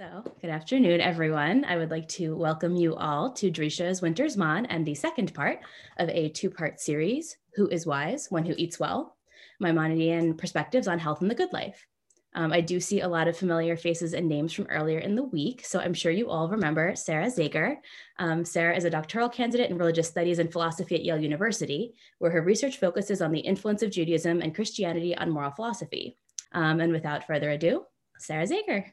So, good afternoon, everyone. I would like to welcome you all to Drisha's Winter Zman and the second part of a two part series Who is Wise? One Who Eats Well Maimonidean Perspectives on Health and the Good Life. Um, I do see a lot of familiar faces and names from earlier in the week, so I'm sure you all remember Sarah Zager. Um, Sarah is a doctoral candidate in religious studies and philosophy at Yale University, where her research focuses on the influence of Judaism and Christianity on moral philosophy. Um, and without further ado, Sarah Zager.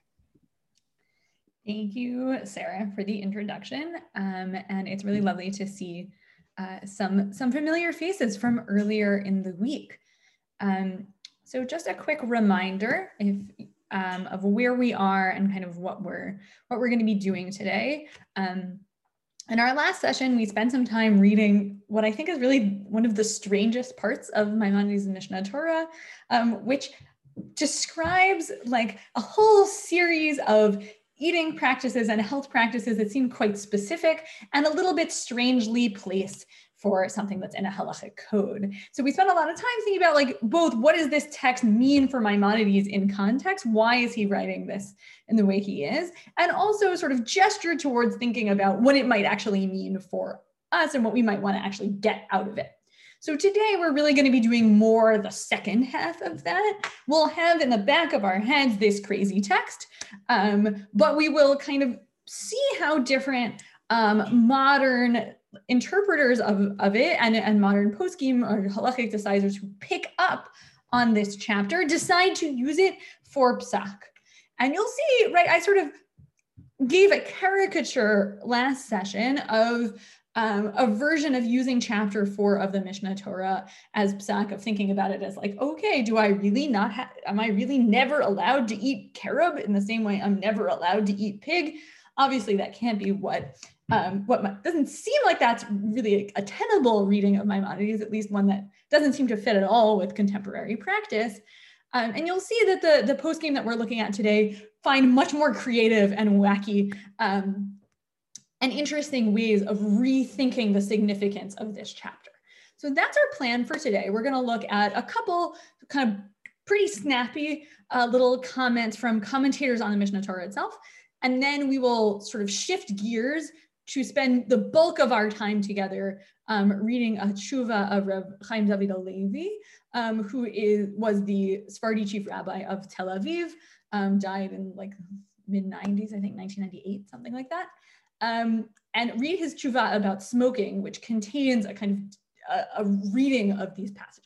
Thank you, Sarah, for the introduction. Um, and it's really lovely to see uh, some, some familiar faces from earlier in the week. Um, so just a quick reminder if, um, of where we are and kind of what we're, what we're going to be doing today. Um, in our last session, we spent some time reading what I think is really one of the strangest parts of Maimonides' Mishneh Torah, um, which describes like a whole series of eating practices and health practices that seem quite specific and a little bit strangely placed for something that's in a halachic code. So we spent a lot of time thinking about like both what does this text mean for Maimonides in context? Why is he writing this in the way he is? And also sort of gesture towards thinking about what it might actually mean for us and what we might want to actually get out of it. So today we're really going to be doing more the second half of that. We'll have in the back of our heads this crazy text, um, but we will kind of see how different um, modern interpreters of, of it and, and modern poskim or halachic decisors who pick up on this chapter decide to use it for psak. And you'll see, right, I sort of gave a caricature last session of um, a version of using chapter four of the Mishnah Torah as psak, of thinking about it as like, okay, do I really not, have? am I really never allowed to eat carob in the same way I'm never allowed to eat pig? Obviously, that can't be what um, what my, doesn't seem like that's really a, a tenable reading of Maimonides, at least one that doesn't seem to fit at all with contemporary practice. Um, and you'll see that the, the poskim that we're looking at today find much more creative and wacky um, and interesting ways of rethinking the significance of this chapter. So that's our plan for today. We're gonna look at a couple kind of pretty snappy uh, little comments from commentators on the Mishnah Torah itself. And then we will sort of shift gears to spend the bulk of our time together um, reading a tshuva of Rav Chaim David Levi, um, who is was the Sephardi chief rabbi of Tel Aviv, um, died in like mid 90s, I think 1998, something like that. Um, and read his tshuva about smoking, which contains a kind of a, a reading of these passages.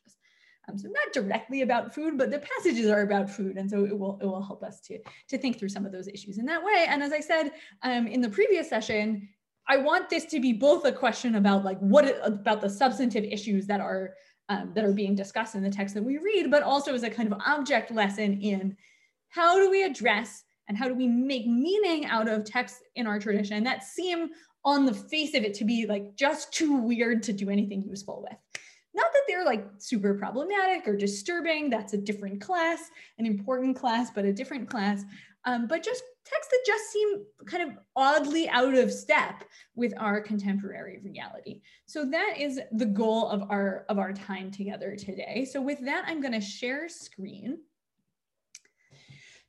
Um, so not directly about food, but the passages are about food. And so it will, it will help us to, to think through some of those issues in that way. And as I said um, in the previous session, I want this to be both a question about like what about the substantive issues that are um, that are being discussed in the text that we read, but also as a kind of object lesson in how do we address and how do we make meaning out of texts in our tradition that seem on the face of it to be like just too weird to do anything useful with. Not that they're like super problematic or disturbing, that's a different class, an important class, but a different class um, but just texts that just seem kind of oddly out of step with our contemporary reality. So that is the goal of our, of our time together today. So with that, I'm gonna share screen.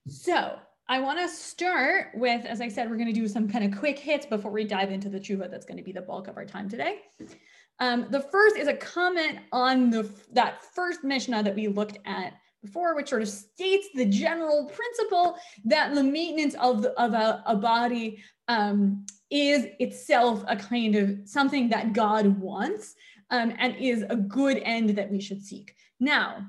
So I wanna start with, as I said, we're gonna do some kind of quick hits before we dive into the tshuva that's gonna be the bulk of our time today. Um, the first is a comment on the, that first Mishnah that we looked at before, which sort of states the general principle that the maintenance of, of a, a body um, is itself a kind of something that God wants um, and is a good end that we should seek. Now,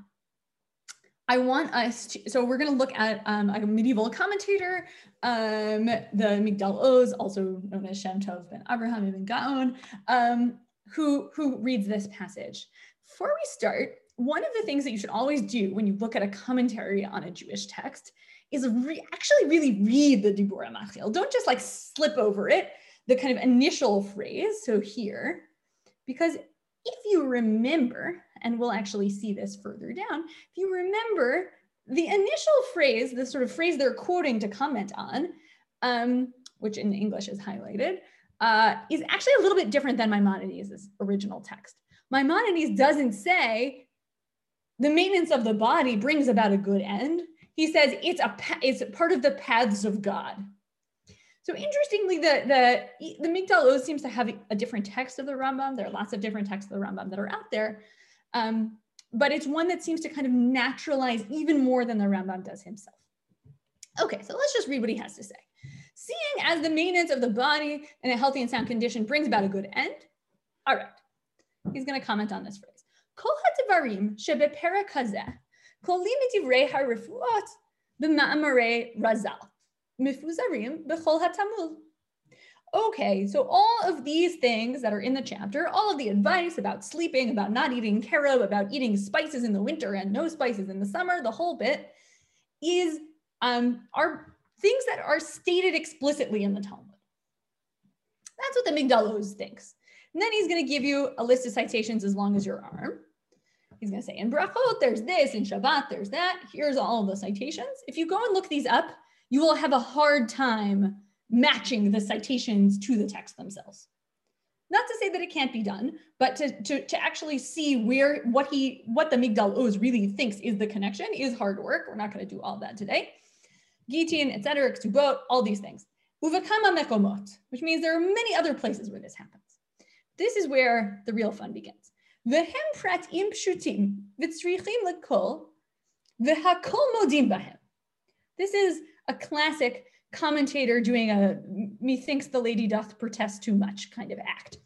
I want us to, so we're going to look at um, a medieval commentator, um, the Migdal Oz, also known as Shem Tov ben Abraham ibn Gaon, um, who, who reads this passage. Before we start, one of the things that you should always do when you look at a commentary on a Jewish text is re actually really read the Dibur HaMatchil. Don't just like slip over it, the kind of initial phrase, so here, because if you remember, and we'll actually see this further down, if you remember the initial phrase, the sort of phrase they're quoting to comment on, um, which in English is highlighted, uh, is actually a little bit different than Maimonides' original text. Maimonides doesn't say the maintenance of the body brings about a good end. He says it's a it's part of the paths of God. So interestingly, the, the, the Migdal Oz seems to have a different text of the Rambam. There are lots of different texts of the Rambam that are out there. Um, but it's one that seems to kind of naturalize even more than the Rambam does himself. Okay, so let's just read what he has to say. Seeing as the maintenance of the body in a healthy and sound condition brings about a good end. All right, he's going to comment on this phrase. Kol ha'devarim shebepera kazeh, kol li ha'refuot b'ma'amarei razal mifuzarim b'chol hatamul. Okay, so all of these things that are in the chapter, all of the advice about sleeping, about not eating carob, about eating spices in the winter and no spices in the summer, the whole bit, is um, are things that are stated explicitly in the Talmud. That's what the Migdal Oz thinks. And then he's going to give you a list of citations as long as your arm. He's going to say in Brachot, there's this, in Shabbat, there's that. Here's all the citations. If you go and look these up, you will have a hard time matching the citations to the text themselves. Not to say that it can't be done, but to, to, to actually see where what he what the Migdal Oz really thinks is the connection is hard work. We're not going to do all that today. Gitin, etc., ktubot, all these things. Uvakama mekomot, which means there are many other places where this happens. This is where the real fun begins. Vehem pratim pshutim v'tzrichim lekol v'hakol modim bahem. This is a classic commentator doing a methinks the lady doth protest too much kind of act,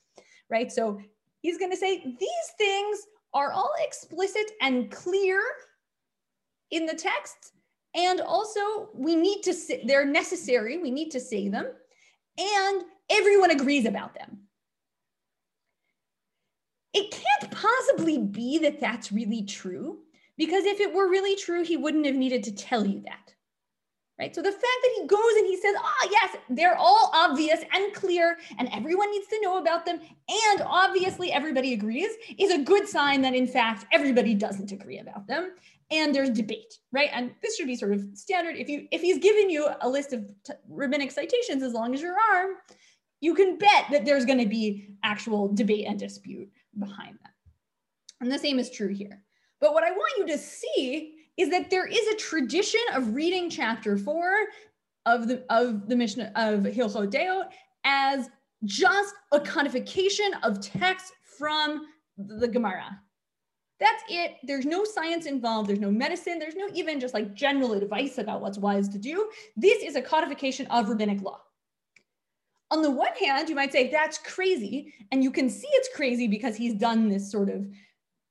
right? So he's going to say these things are all explicit and clear in the text. And also, we need to say they're necessary. We need to say them. And everyone agrees about them. It can't possibly be that that's really true, because if it were really true, he wouldn't have needed to tell you that right? So the fact that he goes and he says, oh, yes, they're all obvious and clear, and everyone needs to know about them, and obviously everybody agrees, is a good sign that in fact everybody doesn't agree about them, and there's debate, right? And this should be sort of standard. If you if he's given you a list of t- rabbinic citations as long as your arm, you can bet that there's going to be actual debate and dispute behind that. And the same is true here. But what I want you to see is that there is a tradition of reading chapter four of the of the Mishnah of Hilchot Deot as just a codification of text from the Gemara. That's it. There's no science involved. There's no medicine. There's no even just like general advice about what's wise to do. This is a codification of rabbinic law. On the one hand, you might say that's crazy. And you can see it's crazy because he's done this sort of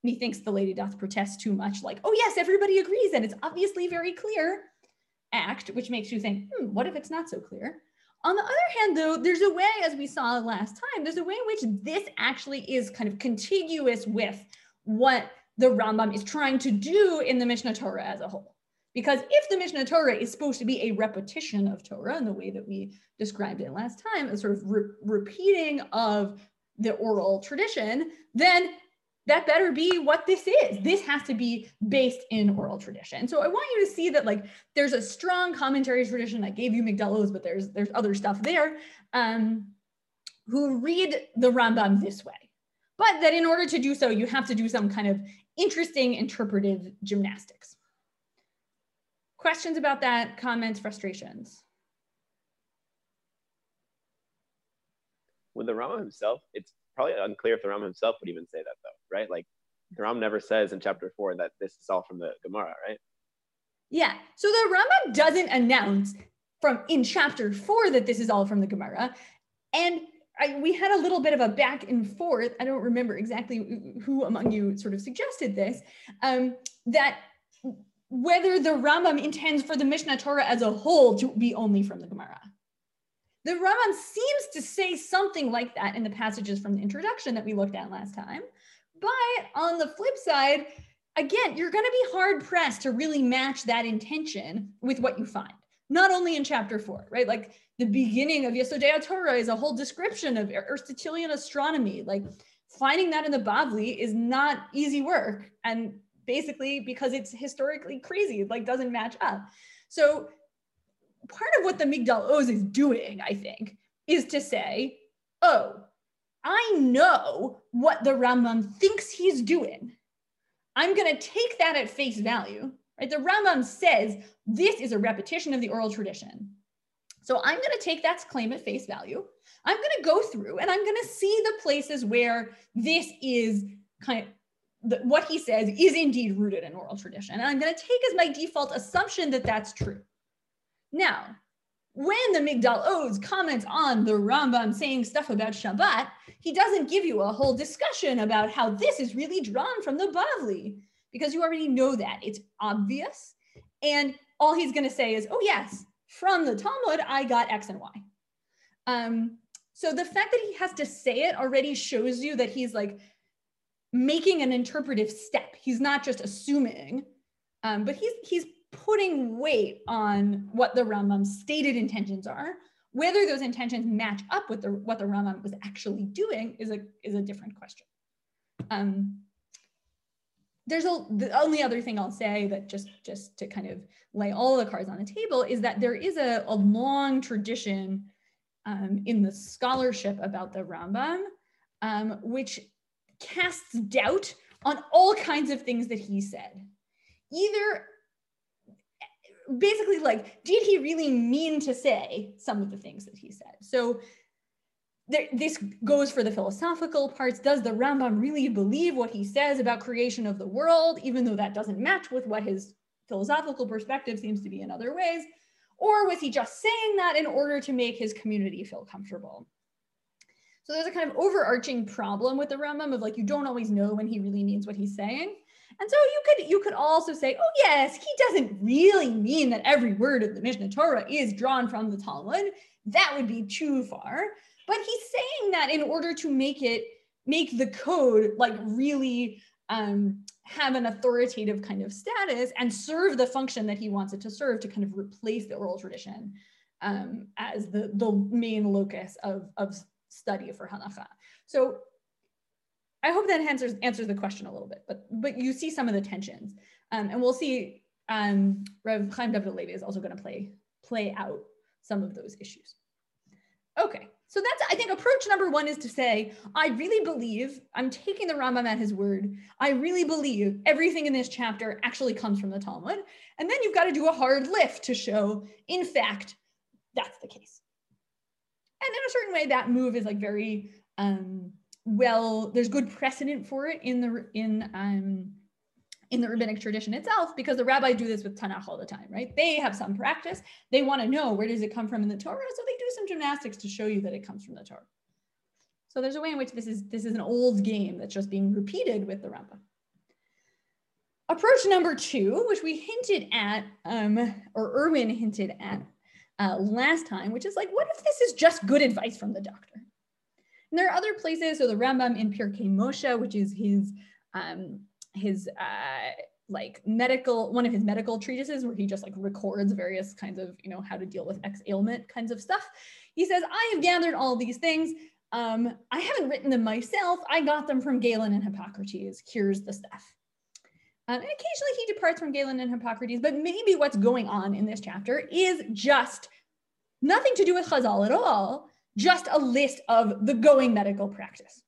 methinks the lady doth protest too much, like, oh yes, everybody agrees, and it's obviously very clear act, which makes you think, hmm, what if it's not so clear? On the other hand, though, there's a way, as we saw last time, there's a way in which this actually is kind of contiguous with what the Rambam is trying to do in the Mishnah Torah as a whole. Because if the Mishnah Torah is supposed to be a repetition of Torah in the way that we described it last time, a sort of re- repeating of the oral tradition, then that better be what this is. This has to be based in oral tradition. So I want you to see that like there's a strong commentary tradition. I gave you Oz, but there's there's other stuff there um, who read the Rambam this way. But that in order to do so, you have to do some kind of interesting interpretive gymnastics. Questions about that, comments, frustrations? With the Rambam himself, it's probably unclear if the Ram himself would even say that though, right? Like the Ram never says in chapter four that this is all from the Gemara, right? Yeah. So the Rambam doesn't announce from in chapter four that this is all from the Gemara. And I, we had a little bit of a back and forth. I don't remember exactly who among you sort of suggested this, um, that whether the Rambam intends for the Mishnah Torah as a whole to be only from the Gemara. The Rambam seems to say something like that in the passages from the introduction that we looked at last time. But on the flip side, again, you're going to be hard pressed to really match that intention with what you find. Not only in chapter four, right? Like the beginning of Yesodei Torah is a whole description of er-, Aristotelian astronomy. Like finding that in the Bavli is not easy work. And basically because it's historically crazy, like doesn't match up. So part of what the Migdal Oz is doing, I think, is to say, oh, I know what the Rambam thinks he's doing. I'm going to take that at face value. Right? The Rambam says this is a repetition of the oral tradition. So I'm going to take that claim at face value. I'm going to go through and I'm going to see the places where this is kind of the, what he says is indeed rooted in oral tradition. And I'm going to take as my default assumption that that's true. Now, when the Migdal Oz comments on the Rambam saying stuff about Shabbat, he doesn't give you a whole discussion about how this is really drawn from the Bavli, because you already know that. It's obvious. And all he's going to say is, oh, yes, from the Talmud, I got X and Y. Um, so the fact that he has to say it already shows you that he's like making an interpretive step. He's not just assuming, um, but he's he's putting weight on what the Rambam's stated intentions are. Whether those intentions match up with the, what the Rambam was actually doing is a, is a different question. Um, there's a, the only other thing I'll say that just, just to kind of lay all the cards on the table is that there is a, a long tradition um, in the scholarship about the Rambam, um, which casts doubt on all kinds of things that he said. Either basically like, did he really mean to say some of the things that he said? So there, this goes for the philosophical parts. Does the Rambam really believe what he says about creation of the world, even though that doesn't match with what his philosophical perspective seems to be in other ways? Or was he just saying that in order to make his community feel comfortable? So there's a kind of overarching problem with the Rambam of like, you don't always know when he really means what he's saying. And so you could you could also say, oh yes, he doesn't really mean that every word of the Mishnah Torah is drawn from the Talmud. That would be too far. But he's saying that in order to make it make the code like really um, have an authoritative kind of status and serve the function that he wants it to serve to kind of replace the oral tradition um, as the, the main locus of, of study for Halacha. So I hope that answers answers the question a little bit, but but you see some of the tensions, um, and we'll see. Um, Rav Chaim David Levi is also going to play play out some of those issues. Okay, so that's I think approach number one is to say I really believe I'm taking the Rambam at his word. I really believe everything in this chapter actually comes from the Talmud, and then you've got to do a hard lift to show, in fact, that's the case. And in a certain way, that move is like very um, well, there's good precedent for it in the in um, in the rabbinic tradition itself because the rabbis do this with Tanakh all the time, right? They have some practice. They want to know where does it come from in the Torah, so they do some gymnastics to show you that it comes from the Torah. So there's a way in which this is this is an old game that's just being repeated with the Rambam. Approach number two, which we hinted at, um, or Erwin hinted at uh, last time, which is like, what if this is just good advice from the doctor? And there are other places. So the Rambam in Pirkei Moshe, which is his um, his uh, like medical one of his medical treatises where he just like records various kinds of you know how to deal with X ailment kinds of stuff. He says, I have gathered all these things. Um, I haven't written them myself. I got them from Galen and Hippocrates. Here's the stuff. Um, and occasionally he departs from Galen and Hippocrates, but maybe what's going on in this chapter is just nothing to do with Chazal at all, just a list of the going medical practice.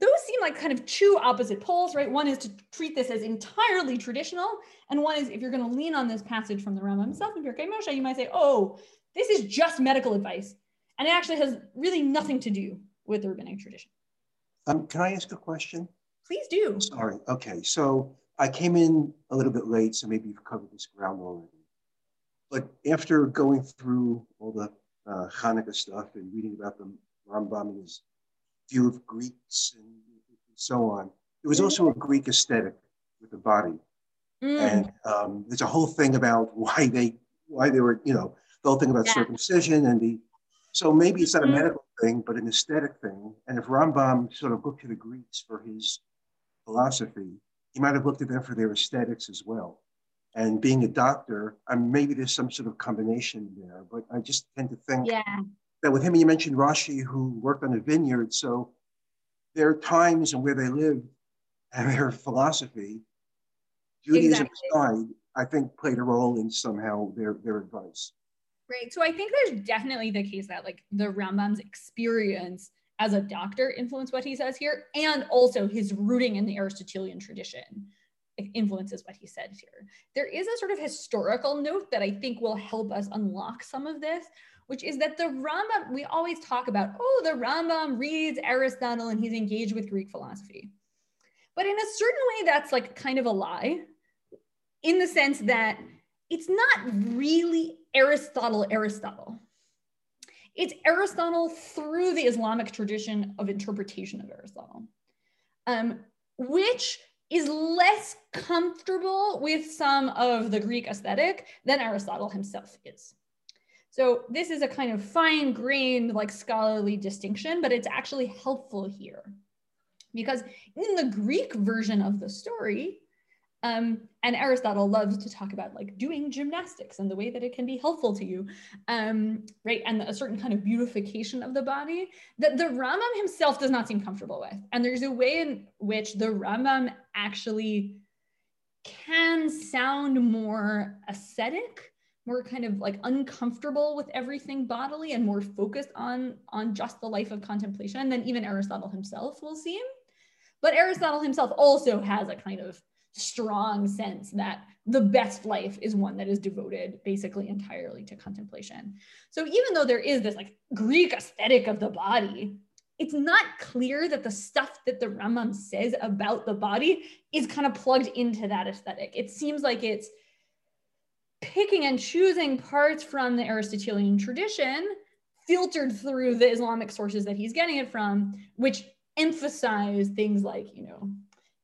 Those seem like kind of two opposite poles, right? One is to treat this as entirely traditional, and one is if you're going to lean on this passage from the Rambam himself in Pirkei Moshe, you might say, oh, this is just medical advice, and it actually has really nothing to do with the rabbinic tradition. Um, can I ask a question? Please do. Sorry. Okay. So I came in a little bit late, so maybe you've covered this ground already. But after going through all the uh, Hanukkah stuff and reading about the Rambam and his view of Greeks and, so on. There was also a Greek aesthetic with the body, mm. and um, there's a whole thing about why they why they were you know the whole thing about yeah. circumcision and the so maybe it's not a mm. medical thing but an aesthetic thing. And if Rambam sort of looked to the Greeks for his philosophy, he might have looked at them for their aesthetics as well and being a doctor, and maybe there's some sort of combination there, but I just tend to think yeah. that with him, you mentioned Rashi, who worked on a vineyard. So their times and where they lived and their philosophy, Judaism exactly. aside, I think played a role in somehow their, their advice. Right. So I think there's definitely the case that like the Rambam's experience as a doctor influenced what he says here, and also his rooting in the Aristotelian tradition influences what he said here. There is a sort of historical note that I think will help us unlock some of this, which is that the Rambam, we always talk about, oh, the Rambam reads Aristotle and he's engaged with Greek philosophy. But in a certain way, that's like kind of a lie in the sense that it's not really Aristotle, Aristotle. It's Aristotle through the Islamic tradition of interpretation of Aristotle, um, which is less comfortable with some of the Greek aesthetic than Aristotle himself is. So this is a kind of fine grained like scholarly distinction, but it's actually helpful here because in the Greek version of the story, um, and Aristotle loves to talk about like doing gymnastics and the way that it can be helpful to you, um, right? And a certain kind of beautification of the body that the Rambam himself does not seem comfortable with. And there's a way in which the Rambam actually can sound more ascetic, more kind of like uncomfortable with everything bodily and more focused on, on just the life of contemplation than even Aristotle himself will seem. But Aristotle himself also has a kind of strong sense that the best life is one that is devoted basically entirely to contemplation. So even though there is this like Greek aesthetic of the body, it's not clear that the stuff that the Rambam says about the body is kind of plugged into that aesthetic. It seems like it's picking and choosing parts from the Aristotelian tradition filtered through the Islamic sources that he's getting it from, which emphasize things like, you know,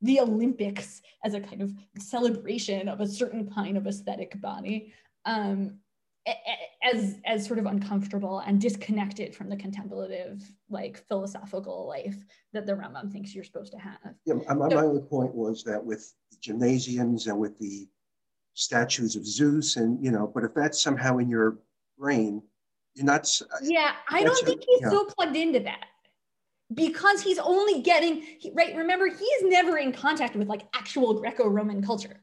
the Olympics as a kind of celebration of a certain kind of aesthetic body um, as as sort of uncomfortable and disconnected from the contemplative like philosophical life that the Rambam thinks you're supposed to have. Yeah, my, so, my only point was that with gymnasiums and with the statues of Zeus and you know, but if that's somehow in your brain, you're not. Yeah, I don't think he's yeah. so plugged into that because he's only getting right remember he's never in contact with like actual greco-roman culture.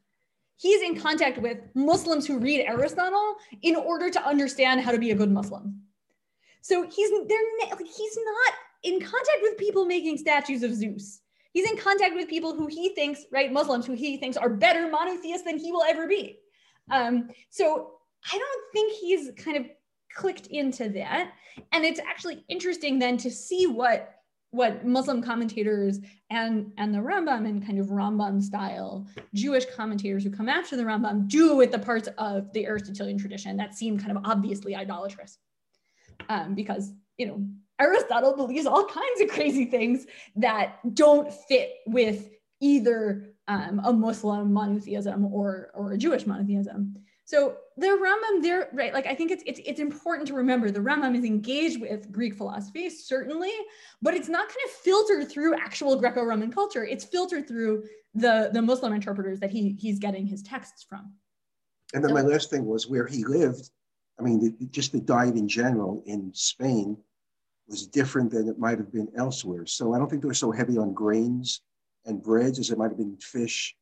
He's in contact with muslims who read aristotle in order to understand how to be a good muslim. So he's they're like he's not in contact with people making statues of zeus. He's in contact with people who he thinks right muslims who he thinks are better monotheists than he will ever be. Um, so i don't think he's kind of clicked into that. And it's actually interesting then to see what what Muslim commentators and, and the Rambam and kind of Rambam style Jewish commentators who come after the Rambam do with the parts of the Aristotelian tradition that seem kind of obviously idolatrous. Um, because, you know, Aristotle believes all kinds of crazy things that don't fit with either um, a Muslim monotheism or, or a Jewish monotheism. So the Rambam there, right? Like I think it's, it's it's important to remember the Rambam is engaged with Greek philosophy, certainly, but it's not kind of filtered through actual Greco-Roman culture. It's filtered through the the Muslim interpreters that he he's getting his texts from. And then so, my last thing was where he lived. I mean, the, just the diet in general in Spain was different than it might have been elsewhere. So I don't think they were so heavy on grains and breads as it might have been fish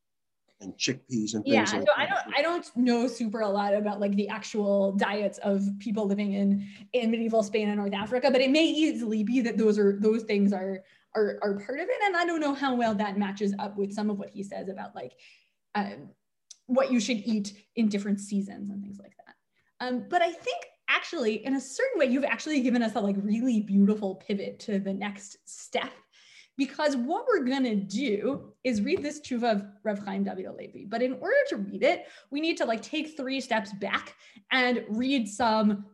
and chickpeas and things yeah like so i don't i don't know super a lot about like the actual diets of people living in in medieval spain and north africa but it may easily be that those are those things are are, are part of it and i don't know how well that matches up with some of what he says about like um, what you should eat in different seasons and things like that. Um, but i think actually in a certain way you've actually given us a like really beautiful pivot to the next step because what we're going to do is read this tshuva of Rav Chaim David HaLevi. But in order to read it, we need to like take three steps back and read some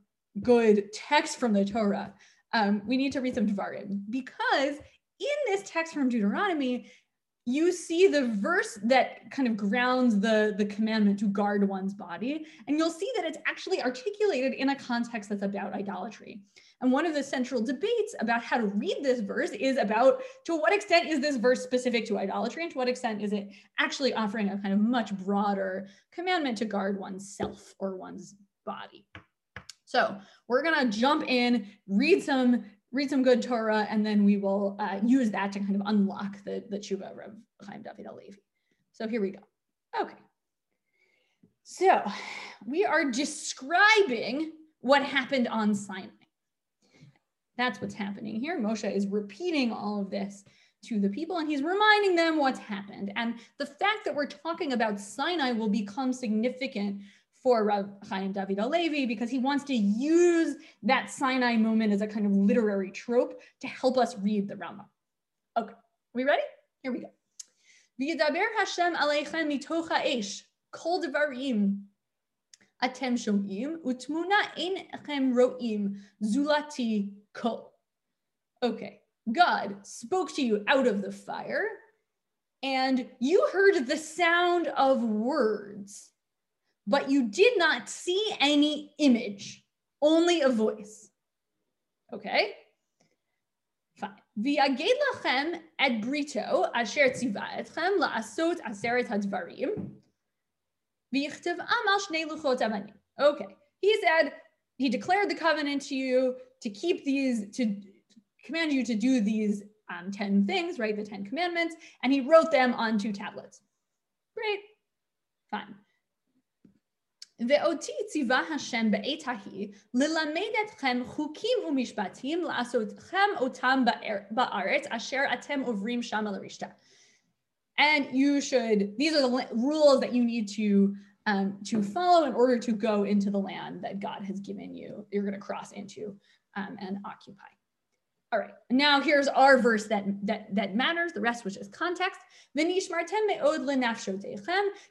good text from the Torah. Um, we need to read some Devarim because in this text from Deuteronomy, you see the verse that kind of grounds the, the commandment to guard one's body. And you'll see that it's actually articulated in a context that's about idolatry. And one of the central debates about how to read this verse is about to what extent is this verse specific to idolatry and to what extent is it actually offering a kind of much broader commandment to guard oneself or one's body. So we're gonna jump in, read some read some good Torah, and then we will uh, use that to kind of unlock the, the tshuva of Chaim David HaLevi. So here we go. Okay. So we are describing what happened on Sinai. That's what's happening here. Moshe is repeating all of this to the people and he's reminding them what's happened. And the fact that we're talking about Sinai will become significant for Rav Chaim David HaLevi because he wants to use that Sinai moment as a kind of literary trope to help us read the Rama. Okay, we ready? Here we go. V'yedaber Hashem aleichem mitoch ha'esh kol devarim atem shom'im utmuna einechem ro'im zulati kol. Okay, God spoke to you out of the fire, and you heard the sound of words but you did not see any image, only a voice. Okay? Fine. V'yaged lachem et brito asher tziva la'asot aseret hadvarim v'yichtiv amal shnei luchot avanim. Okay. He said, he declared the covenant to you to keep these, to command you to do these um, 10 things, right? The 10 commandments. And he wrote them on two tablets. Great. Fine. ואותי ציווה השם בעת ההיא ללמד אתכם חוקים ומשפטים לעשותכם אותם בארץ אשר אתם עוברים שם לרשתה. And you should, these are the rules that you need to um, to follow in order to go into the land that God has given you, you're going to cross into um, and occupy. All right, now here's our verse that, that, that matters, the rest which is context. V'nishmartem me'od l'nafsho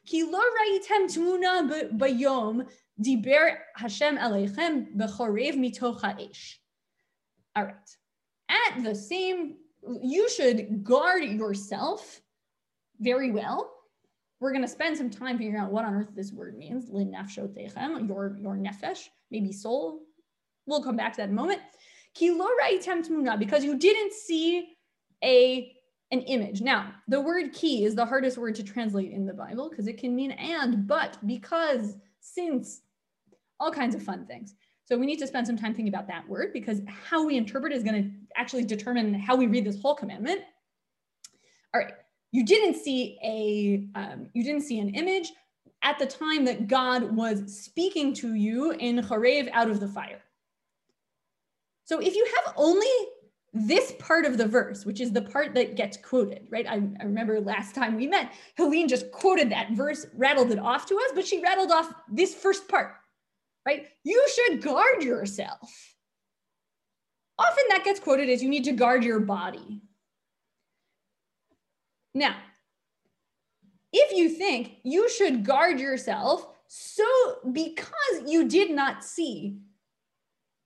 ki lo ra'item tmuna bayom diber Hashem aleichem b'chorev mitoch ha'esh. All right, at the same, you should guard yourself very well. We're going to spend some time figuring out what on earth this word means, your, your nefesh, maybe soul. We'll come back to that in a moment because you didn't see a an image. Now, the word ki is the hardest word to translate in the Bible because it can mean and, but, because, since, all kinds of fun things. So we need to spend some time thinking about that word because how we interpret is going to actually determine how we read this whole commandment. All right, you didn't see a um, you didn't see an image at the time that God was speaking to you in Chorev out of the fire. So if you have only this part of the verse, which is the part that gets quoted, right? I, I, remember last time we met, Helene just quoted that verse, rattled it off to us, but she rattled off this first part, right? You should guard yourself. Often that gets quoted as you need to guard your body. Now, if you think you should guard yourself, so because you did not see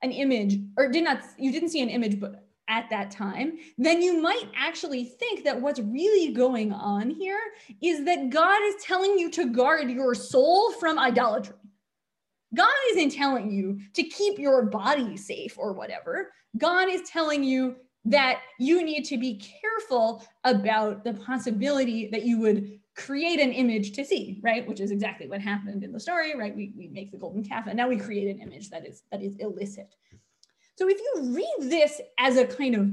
an image or did not you didn't see an image but at that time then you might actually think that what's really going on here is that god is telling you to guard your soul from idolatry. God isn't telling you to keep your body safe or whatever. God is telling you that you need to be careful about the possibility that you would create an image to see, right? Which is exactly what happened in the story, right? We, we make the golden calf and now we create an image that is that is illicit. So if you read this as a kind of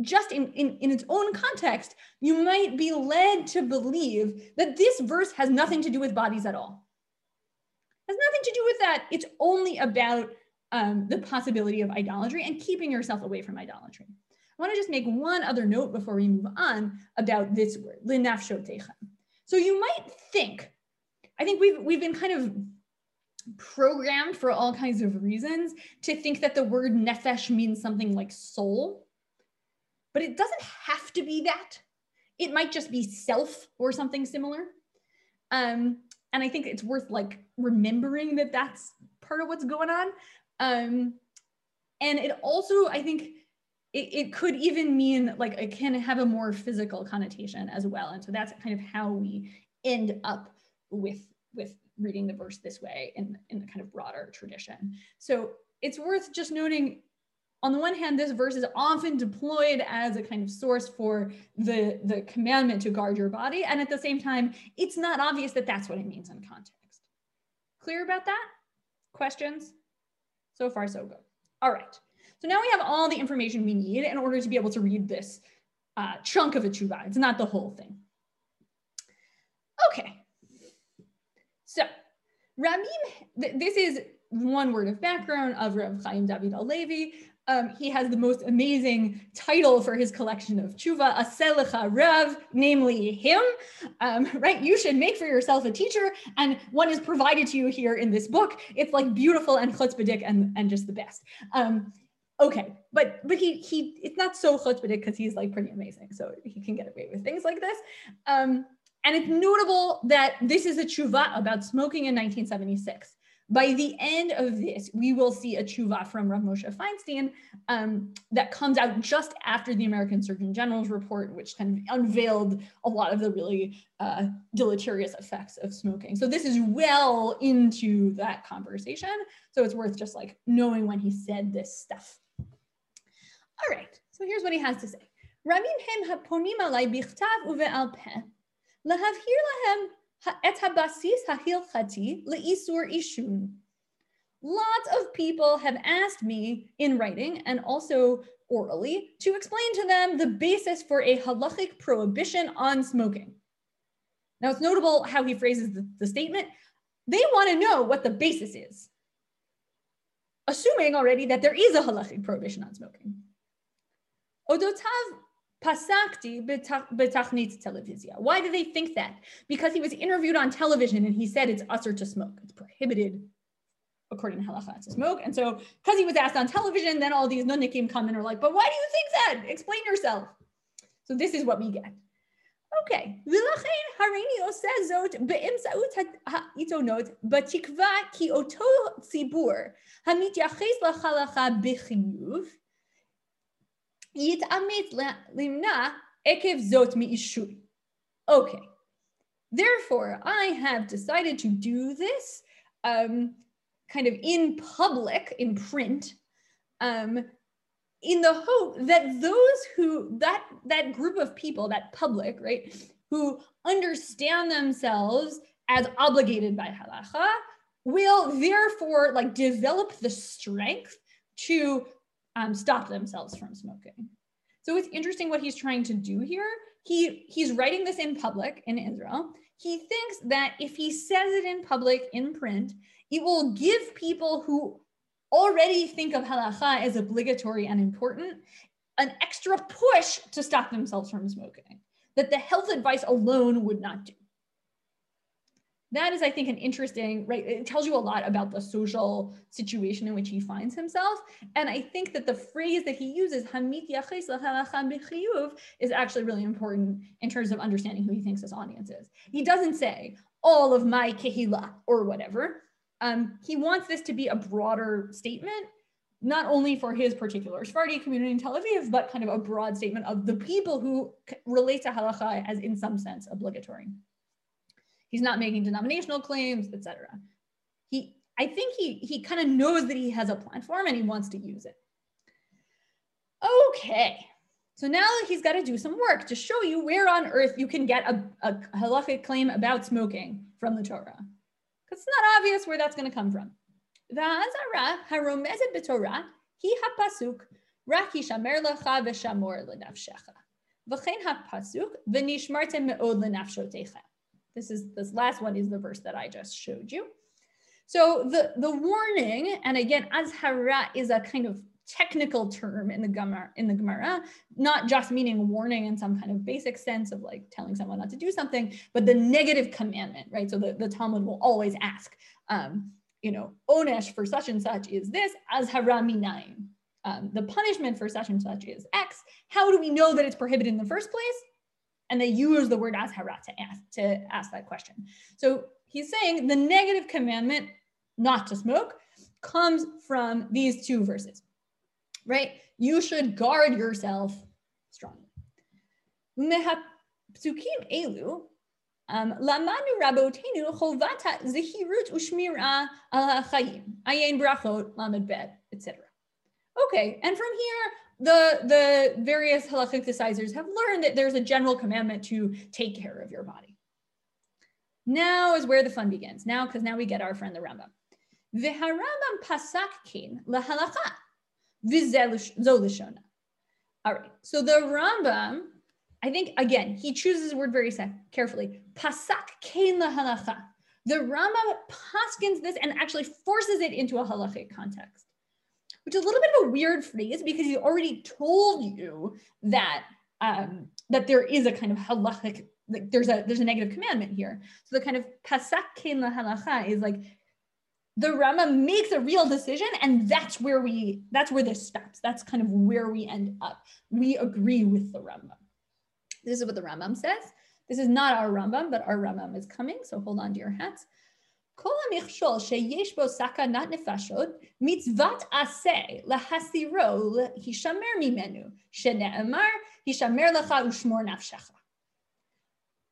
just in, in, in its own context, you might be led to believe that this verse has nothing to do with bodies at all. Has nothing to do with that. It's only about um, the possibility of idolatry and keeping yourself away from idolatry. I want to just make one other note before we move on about this word, linafshotechem. So you might think, I think we've we've been kind of programmed for all kinds of reasons to think that the word nefesh means something like soul, but it doesn't have to be that. It might just be self or something similar. Um, and I think it's worth like remembering that that's part of what's going on. Um, and it also, I think, it, it could even mean like it can have a more physical connotation as well. And so that's kind of how we end up with with reading the verse this way in, in the kind of broader tradition. So it's worth just noting on the one hand, this verse is often deployed as a kind of source for the, the commandment to guard your body. And at the same time, it's not obvious that that's what it means in context. Clear about that? Questions? So far, so good. All right. So now we have all the information we need in order to be able to read this uh, chunk of a tshuva. It's not the whole thing. Okay. So Ramim, th this is one word of background of Rav Chaim David HaLevi. Um, he has the most amazing title for his collection of tshuva, Aseh Lecha Rav, namely him, um, right? You should make for yourself a teacher, and one is provided to you here in this book. It's like beautiful and chutzpahdik and, and just the best. Um, okay, but but he he it's not so chutzpahdik because he's like pretty amazing, so he can get away with things like this. Um, and it's notable that this is a tshuva about smoking in 1976. By the end of this, we will see a tshuva from Rav Moshe Feinstein um, that comes out just after the American Surgeon General's report, which kind of unveiled a lot of the really uh, deleterious effects of smoking. So this is well into that conversation. So it's worth just like knowing when he said this stuff. All right, so here's what he has to say. רבים הם הפונים עליי בכתב ובעל פה, להבהיר להם את הבסיס ההלכתי לאיסור עישון. Lots of people have asked me in writing and also orally to explain to them the basis for a halachic prohibition on smoking. Now it's notable how he phrases the, the statement. They want to know what the basis is, assuming already that there is a halachic prohibition on smoking. Odotav pasakti בתכנית televizia. Why do they think that? Because he was interviewed on television and he said it's assur to smoke. It's prohibited according to halacha to smoke. And so because he was asked on television, then all these nonnikim come and are like, but why do you think that? Explain yourself. So this is what we get. Okay. יתאמץ למנע עקב זאת מאישוי. Okay, therefore I have decided to do this um, kind of in public, in print, um, in the hope that those who that that group of people, that public, right, who understand themselves as obligated by halacha, will therefore like develop the strength to um, stop themselves from smoking. So it's interesting what he's trying to do here. He he's writing this in public in Israel. He thinks that if he says it in public in print, it will give people who already think of halacha as obligatory and important an extra push to stop themselves from smoking that the health advice alone would not do that is, I think, an interesting, right? It tells you a lot about the social situation in which he finds himself. And I think that the phrase that he uses, is actually really important in terms of understanding who he thinks his audience is. He doesn't say all of my kehila or whatever. Um, he wants this to be a broader statement, not only for his particular Sephardi community in Tel Aviv, but kind of a broad statement of the people who relate to halacha as in some sense obligatory. He's not making denominational claims, etc. He, I think he he kind of knows that he has a platform and he wants to use it. Okay, so now he's got to do some work to show you where on earth you can get a, a halachic claim about smoking from the Torah. Because it's not obvious where that's going to come from. והאזהרה הרומזת בתורה היא הפסוק רק ישמר לך ושמור לנפשך. וכן הפסוק ונשמרתם מאוד לנפשותיכם. this is this last one is the verse that I just showed you. So the, the warning, and again, azhara is a kind of technical term in the Gemara, in the Gemara, not just meaning warning in some kind of basic sense of like telling someone not to do something, but the negative commandment, right? So the, the Talmud will always ask, um, you know, onesh for such and such is this, azhara minayin. Um, the punishment for such and such is X. How do we know that it's prohibited in the first place? And they use the word azhara to ask, to ask that question. So he's saying the negative commandment not to smoke comes from these two verses, right? You should guard yourself strongly. Psukim elu, um, lamanu rabotenu chovata zehirut ushmira al ha'chayim, ayin brachot lamed bed, etc. Okay, and from here, the the various halachic decisors have learned that there's a general commandment to take care of your body. Now is where the fun begins. Now, because now we get our friend the Rambam. V'harambam pasak kin lahalacha v'zelishona. All right. So the Rambam, I think again, he chooses the word very carefully. Pasak kin lahalacha. The Rambam paskins this and actually forces it into a halachic context. Which is a little bit of a weird phrase because he already told you that um, that there is a kind of halachic, like there's a there's a negative commandment here. So the kind of pasak kein halacha is like the Rama makes a real decision, and that's where we that's where this stops. That's kind of where we end up. We agree with the Rambam. This is what the Rambam says. This is not our Rambam, but our Rambam is coming. So hold on to your hats. כל המכשול שיש בו סכנת נפשות, מצוות עשה להסירו להישמר ממנו, שנאמר, הישמר לך ושמור נפשך.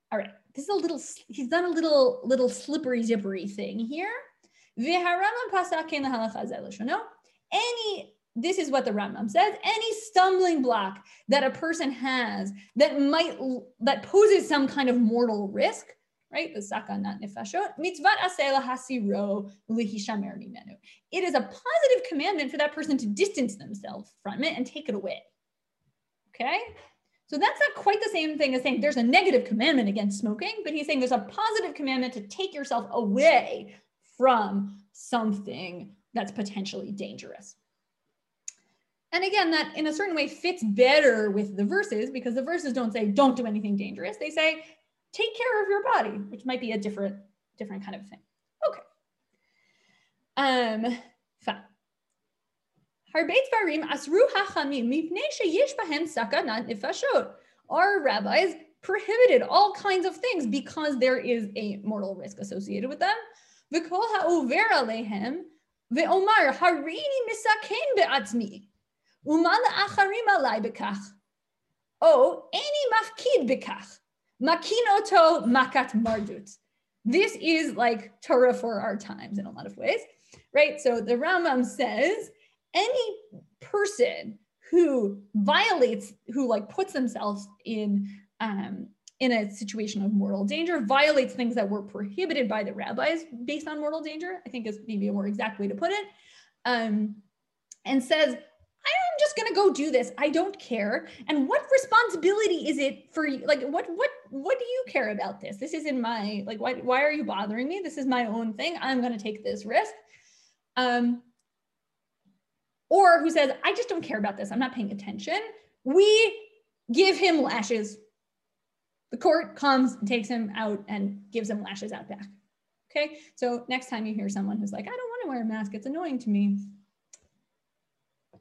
All right, this is a little, he's done a little, little slippery zippery thing here. והרמב"ם פסק כן להלכה זה לשונו. Any this is what the Rambam says any stumbling block that a person has that might that poses some kind of mortal risk right? The sakanat nefashot. Mitzvat asela hasiro lihishamer mimenu. It is a positive commandment for that person to distance themselves from it and take it away. Okay? So that's not quite the same thing as saying there's a negative commandment against smoking, but he's saying there's a positive commandment to take yourself away from something that's potentially dangerous. And again, that in a certain way fits better with the verses because the verses don't say don't do anything dangerous. They say take care of your body, which might be a different different kind of thing. Okay. Um, fine. Harbe Tvarim Asru Hachamim Mipnei Sheyesh Bahem Sakanat Nifashot. Our rabbis prohibited all kinds of things because there is a mortal risk associated with them. V'kol ha'over alehem ve'omar harini misaken be'atzmi umal acharim alai bekach o any mafkid bekach Makinoto makat mardut. This is like Torah for our times in a lot of ways, right? So the Rambam says any person who violates, who like puts themselves in um, in a situation of mortal danger, violates things that were prohibited by the rabbis based on mortal danger. I think is maybe a more exact way to put it. Um, and says I'm just to go do this. I don't care. And what responsibility is it for you? Like, what, what, what do you care about this? This isn't my, like, why, why are you bothering me? This is my own thing. I'm to take this risk. Um, or who says, I just don't care about this. I'm not paying attention. We give him lashes. The court comes takes him out and gives him lashes out back. Okay. So next time you hear someone who's like, I don't want to wear a mask, it's annoying to me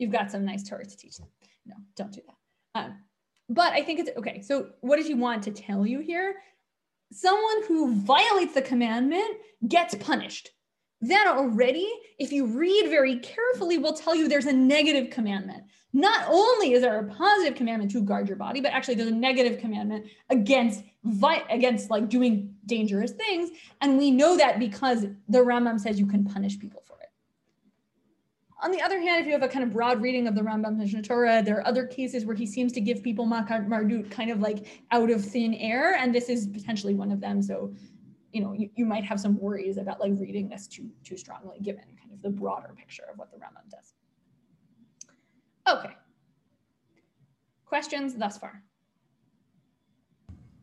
you've got some nice Torah to teach them. No, don't do that. Um, but I think it's okay. So, what does he want to tell you here? Someone who violates the commandment gets punished. That already, if you read very carefully, will tell you there's a negative commandment. Not only is there a positive commandment to guard your body, but actually there's a negative commandment against against like doing dangerous things. And we know that because the Rambam says you can punish people for on the other hand, if you have a kind of broad reading of the Rambam Mishneh Torah, there are other cases where he seems to give people makat mardut kind of like out of thin air, and this is potentially one of them. So, you know, you, you might have some worries about like reading this too too strongly, given kind of the broader picture of what the Rambam does. Okay. Questions thus far?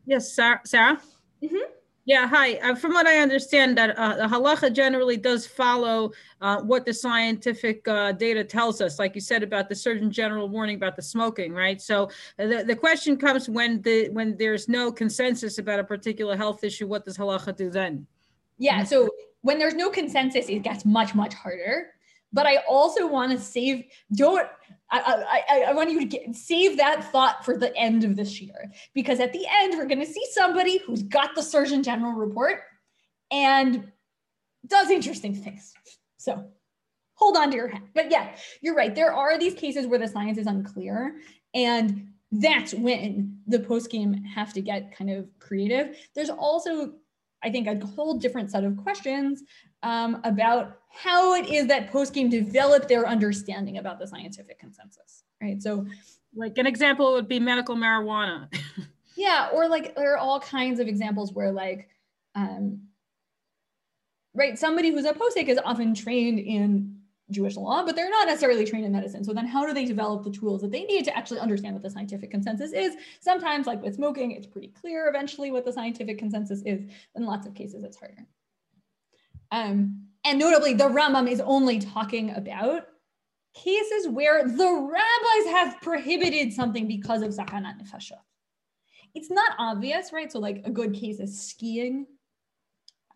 Yes, Sarah. Sarah? Mm -hmm. Yeah, hi. Uh, from what I understand, that uh, the halacha generally does follow uh, what the scientific uh, data tells us, like you said about the Surgeon General warning about the smoking, right? So uh, the, the question comes when the when there's no consensus about a particular health issue, what does halacha do then? Yeah, so when there's no consensus, it gets much much harder. But I also want to save don't I, I, I, want you to get, save that thought for the end of this year because at the end we're going to see somebody who's got the Surgeon General report and does interesting things. So hold on to your hat. But yeah, you're right. There are these cases where the science is unclear, and that's when the poskim have to get kind of creative. There's also, I think, a whole different set of questions um, about how it is that poskim developed their understanding about the scientific consensus, right? So, like an example would be medical marijuana. yeah, or like there are all kinds of examples where like, um, right, somebody who's a posek is often trained in Jewish law, but they're not necessarily trained in medicine. So then how do they develop the tools that they need to actually understand what the scientific consensus is? Sometimes like with smoking, it's pretty clear eventually what the scientific consensus is. In lots of cases, it's harder. Um, and notably, the Rambam is only talking about cases where the rabbis have prohibited something because of sakanat nefashot. It's not obvious, right? So like a good case is skiing.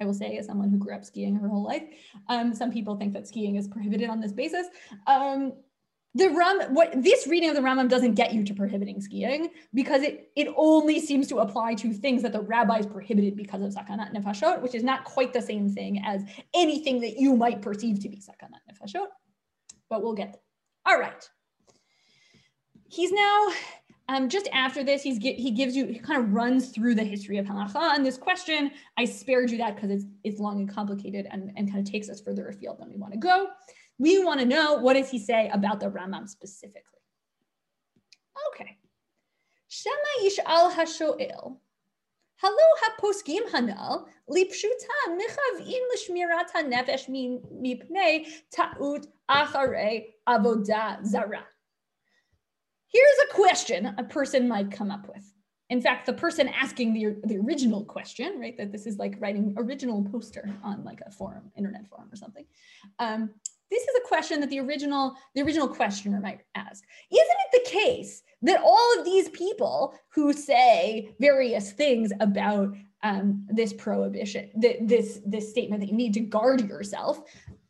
I will say as someone who grew up skiing her whole life, um, some people think that skiing is prohibited on this basis. Um, the Ram, what this reading of the Rambam doesn't get you to prohibiting skiing because it it only seems to apply to things that the rabbis prohibited because of sakanat nefashot, which is not quite the same thing as anything that you might perceive to be sakanat nefashot. But we'll get there. All right. He's now um, just after this, he's he gives you he kind of runs through the history of halacha on this question. I spared you that because it's it's long and complicated and, and kind of takes us further afield than we want to go. We want to know what does he say about the Rambam specifically. Okay. Shema yish'al hasho'el. Halo haposkim hanal lipshuta michavim l'shmirat hanefesh mipnei ta'ut acharei avodah zara. Here's a question a person might come up with. In fact, the person asking the, the original question, right, that this is like writing original poster on like a forum, internet forum or something. Um, this is a question that the original the original questioner might ask. Isn't it the case that all of these people who say various things about um, this prohibition, th- this this statement that you need to guard yourself,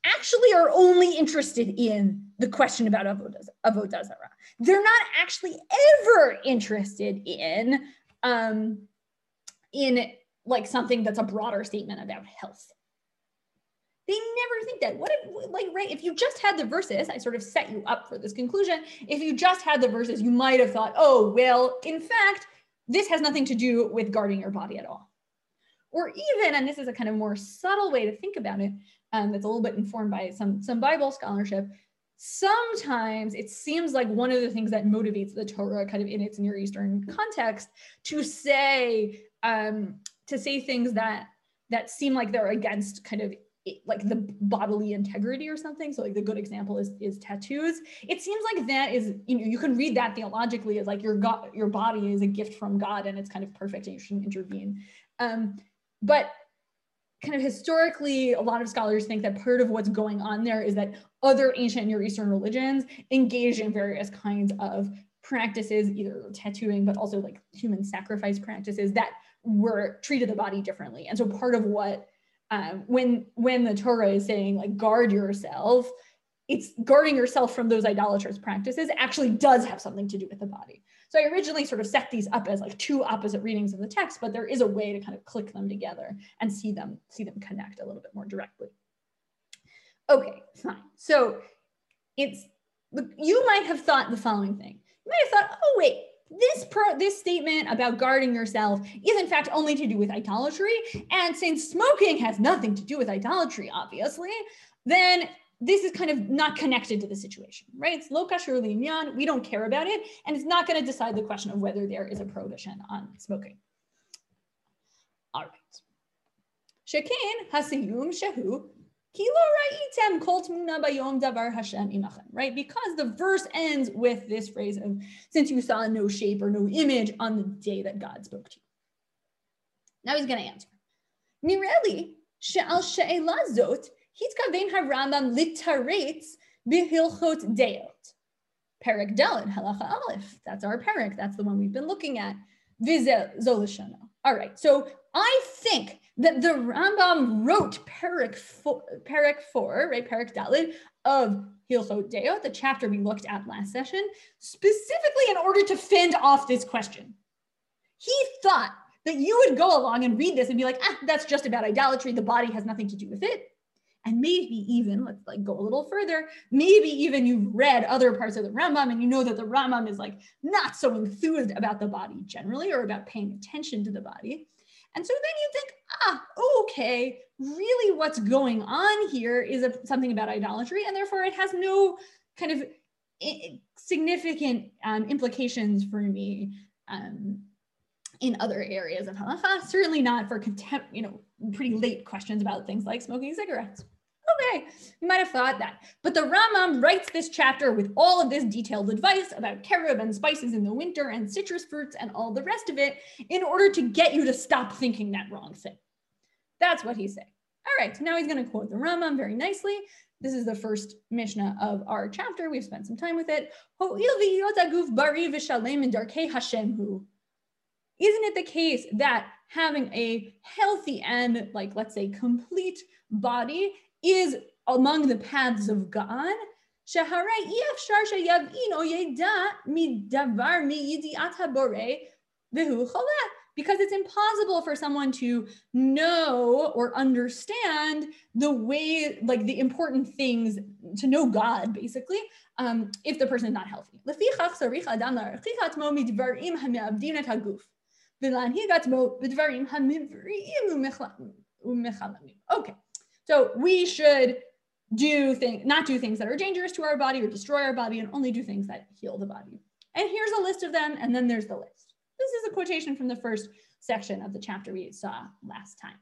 actually are only interested in the question about avodah zarah. They're not actually ever interested in um, in like something that's a broader statement about health. They never think that. What if, like, right? If you just had the verses, I sort of set you up for this conclusion. If you just had the verses, you might have thought, oh, well, in fact, this has nothing to do with guarding your body at all. Or even, and this is a kind of more subtle way to think about it, um, that's a little bit informed by some, some Bible scholarship. Sometimes it seems like one of the things that motivates the Torah, kind of in its Near Eastern context, to say um, to say things that that seem like they're against kind of like the bodily integrity or something. So like the good example is is tattoos. It seems like that is you know you can read that theologically as like your God your body is a gift from God and it's kind of perfect and you shouldn't intervene. Um, but kind of historically, a lot of scholars think that part of what's going on there is that other ancient Near Eastern religions engaged in various kinds of practices, either tattooing, but also like human sacrifice practices that were treated the body differently. And so part of what um, when when the Torah is saying like guard yourself, it's guarding yourself from those idolatrous practices actually does have something to do with the body. So I originally sort of set these up as like two opposite readings of the text, but there is a way to kind of click them together and see them see them connect a little bit more directly. Okay, fine. So it's you might have thought the following thing. You might have thought, oh wait, this pro, this statement about guarding yourself is in fact only to do with idolatry. And since smoking has nothing to do with idolatry, obviously, then this is kind of not connected to the situation, right? It's lo kashur linyan. We don't care about it, and it's not going to decide the question of whether there is a prohibition on smoking. All right. Shekin hasiyum shehu Right? Because the verse ends with this phrase of, since you saw no shape or no image on the day that God spoke to you. Now he's going to answer. Nireli, she'al she'ela zot, hitkavein harambam litaretz bihilchot deot. Perek Daled, halacha aleph. That's our perek. That's the one we've been looking at. Vizel zolashana. All right. So I think that the Rambam wrote Perek 4, Perek 4 right, Perek Dalid of Hilchot Deo, the chapter we looked at last session, specifically in order to fend off this question. He thought that you would go along and read this and be like, ah, that's just about idolatry. The body has nothing to do with it. And maybe even, let's like go a little further, maybe even you've read other parts of the Rambam and you know that the Rambam is like not so enthused about the body generally or about paying attention to the body. And so then you think, ah, okay, really what's going on here is a, something about idolatry, and therefore it has no kind of significant um, implications for me um, in other areas of halacha, certainly not for contempt, you know, pretty late questions about things like smoking cigarettes okay, you might have thought that. But the Rambam writes this chapter with all of this detailed advice about carob and spices in the winter and citrus fruits and all the rest of it in order to get you to stop thinking that wrong thing. That's what he's saying. All right, so now he's going to quote the Rambam very nicely. This is the first Mishnah of our chapter. We've spent some time with it. Isn't it the case that having a healthy and, like, let's say, complete body is among the paths of God? because it's impossible for someone to know or understand the way, like the important things to know God, basically, um, if the person is not healthy. Okay, so we should do things, not do things that are dangerous to our body or destroy our body, and only do things that heal the body. And here's a list of them, and then there's the list. This is a quotation from the first section of the chapter we saw last time.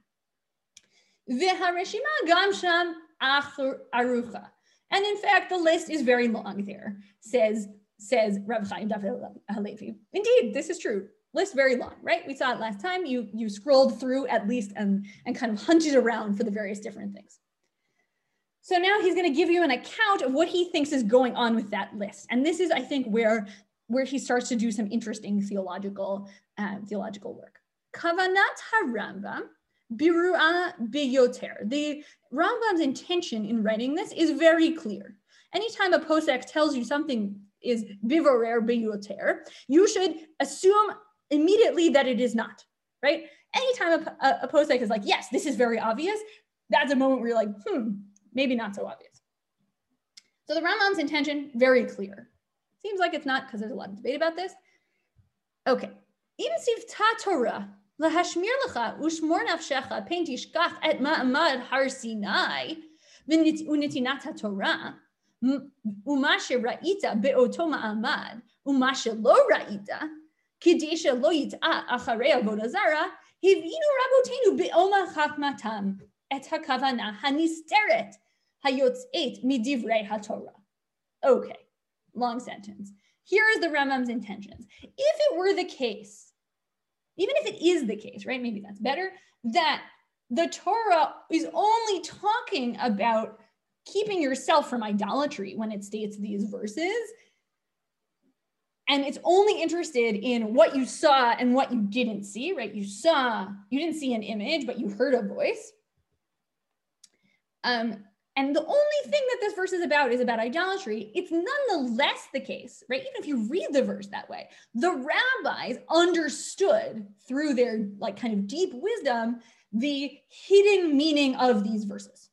And in fact, the list is very long there, says, says Rav Chaim David Halevi. Indeed, this is true. List very long, right? We saw it last time. You, you scrolled through at least and, and kind of hunted around for the various different things. So now he's going to give you an account of what he thinks is going on with that list. And this is, I think, where where he starts to do some interesting theological um, theological work. Kavanat HaRambam birua biyoter. The Rambam's intention in writing this is very clear. Anytime a posek tells you something is bivorer biyoter, you should assume immediately that it is not, right? Anytime a, a, a posek is like, yes, this is very obvious, that's a moment where you're like, hmm, maybe not so obvious. So the Rambam's intention, very clear. Seems like it's not because there's a lot of debate about this. Okay. Im sivta Torah, lahashmir lecha ushmor nafshecha pein tishkach et ma'amad har Sinai v'nitinat ha-Torah u'ma she'ra'ita be'oto ma'amad u'ma she'lo ra'ita Kedesha lo yit'a acharei avodah zara, hivinu rabotenu be'oma chachmatam et hakavana hanisteret hayotzet midivrei haTorah. Okay, long sentence. Here is the Rambam's intentions. If it were the case, even if it is the case, right? Maybe that's better. That the Torah is only talking about keeping yourself from idolatry when it states these verses and it's only interested in what you saw and what you didn't see, right? You saw, you didn't see an image, but you heard a voice. Um, and the only thing that this verse is about is about idolatry. It's nonetheless the case, right? Even if you read the verse that way, the rabbis understood through their like kind of deep wisdom the hidden meaning of these verses.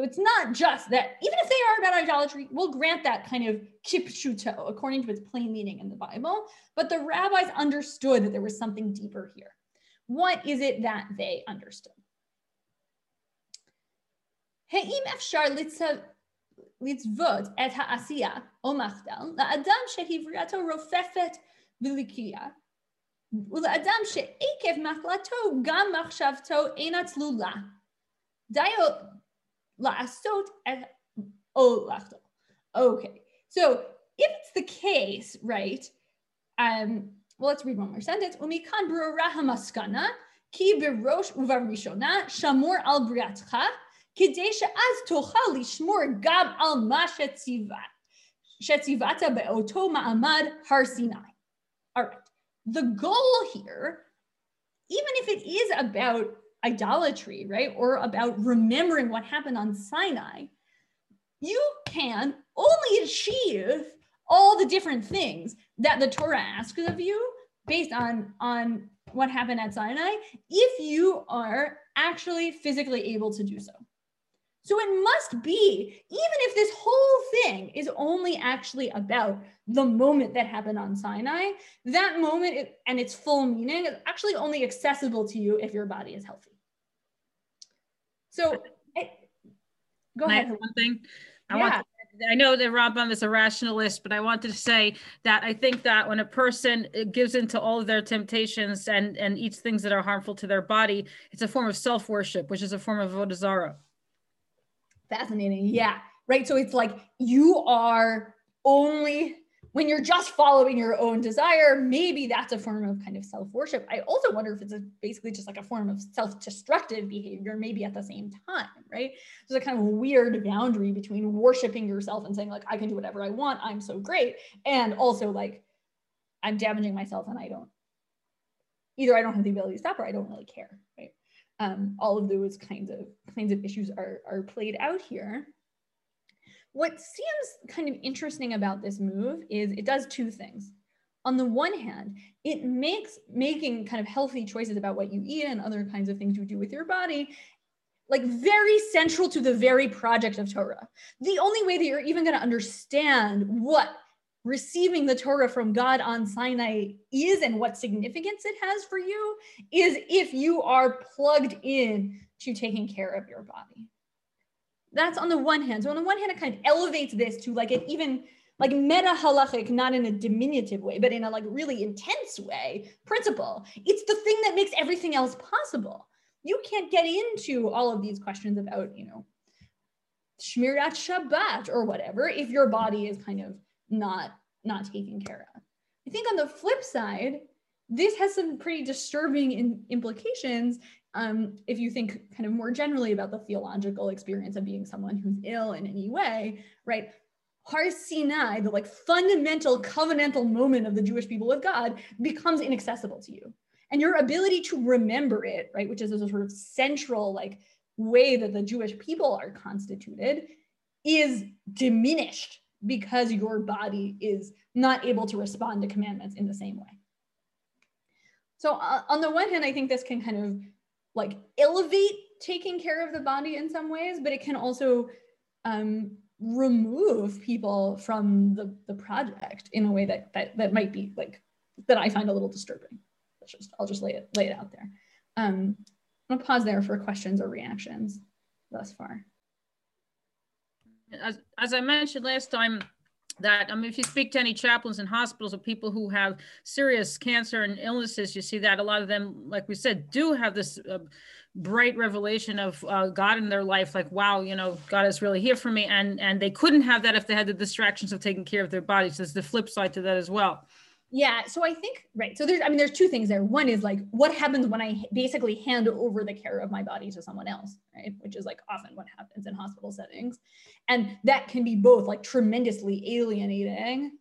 So it's not just that, even if they are about idolatry, we'll grant that kind of kipshuto according to its plain meaning in the Bible. But the rabbis understood that there was something deeper here. What is it that they understood? האם אפשר לצוות את העשייה או מחדל לאדם שהבריאתו רופפת ולקויה, ולאדם שעקב מחלתו גם מחשבתו אינה צלולה, דיו לעשות את או לחדול. Okay, so if it's the case, right, um, well, let's read one more sentence. ומכאן ברורה המסקנה, כי בראש ובראשונה שמור על בריאתך כדי שאז תוכל לשמור גם על מה שציוות באותו מעמד הר סיני. All right, the goal here, even if it is about idolatry, right, or about remembering what happened on Sinai, you can only achieve all the different things that the Torah asks of you based on, on what happened at Sinai if you are actually physically able to do so. So it must be, even if this whole thing is only actually about the moment that happened on Sinai, that moment and its full meaning is actually only accessible to you if your body is healthy. So go Can ahead. one thing. I yeah. want I know that Rambam is a rationalist, but I wanted to say that I think that when a person uh, gives into all of their temptations and, and eats things that are harmful to their body, it's a form of self-worship, which is a form of avodah zarah. Fascinating. Yeah. Right. So it's like you are only when you're just following your own desire, maybe that's a form of kind of self worship. I also wonder if it's a, basically just like a form of self destructive behavior, maybe at the same time, right? There's a kind of weird boundary between worshiping yourself and saying, like, I can do whatever I want, I'm so great, and also like, I'm damaging myself and I don't, either I don't have the ability to stop or I don't really care, right? Um, all of those kinds of kinds of issues are, are played out here. What seems kind of interesting about this move is it does two things. On the one hand, it makes making kind of healthy choices about what you eat and other kinds of things you do with your body like very central to the very project of Torah. The only way that you're even going to understand what receiving the Torah from God on Sinai is and what significance it has for you is if you are plugged in to taking care of your body that's on the one hand. So on the one hand, it kind of elevates this to like an even like meta halachic, not in a diminutive way, but in a like really intense way, principle. It's the thing that makes everything else possible. You can't get into all of these questions about, you know, Shmirat Shabbat or whatever if your body is kind of not not taken care of. I think on the flip side, this has some pretty disturbing in, implications um, if you think kind of more generally about the theological experience of being someone who's ill in any way, right? Har Sinai, the like fundamental covenantal moment of the Jewish people with God, becomes inaccessible to you. And your ability to remember it, right, which is a sort of central like way that the Jewish people are constituted, is diminished because your body is not able to respond to commandments in the same way. So uh, on the one hand, I think this can kind of like elevate taking care of the body in some ways, but it can also um, remove people from the, the project in a way that, that that might be like that I find a little disturbing. Let's just I'll just lay it lay it out there. Um, I'm gonna pause there for questions or reactions thus far. As, as I mentioned last time, that I mean, if you speak to any chaplains in hospitals or people who have serious cancer and illnesses, you see that a lot of them, like we said, do have this uh, bright revelation of uh, God in their life. Like, wow, you know, God is really here for me, and and they couldn't have that if they had the distractions of taking care of their bodies. There's the flip side to that as well. Yeah. So I think, right. So there's, I mean, there's two things there. One is like, what happens when I basically hand over the care of my body to someone else, right? Which is like often what happens in hospital settings. And that can be both like tremendously alienating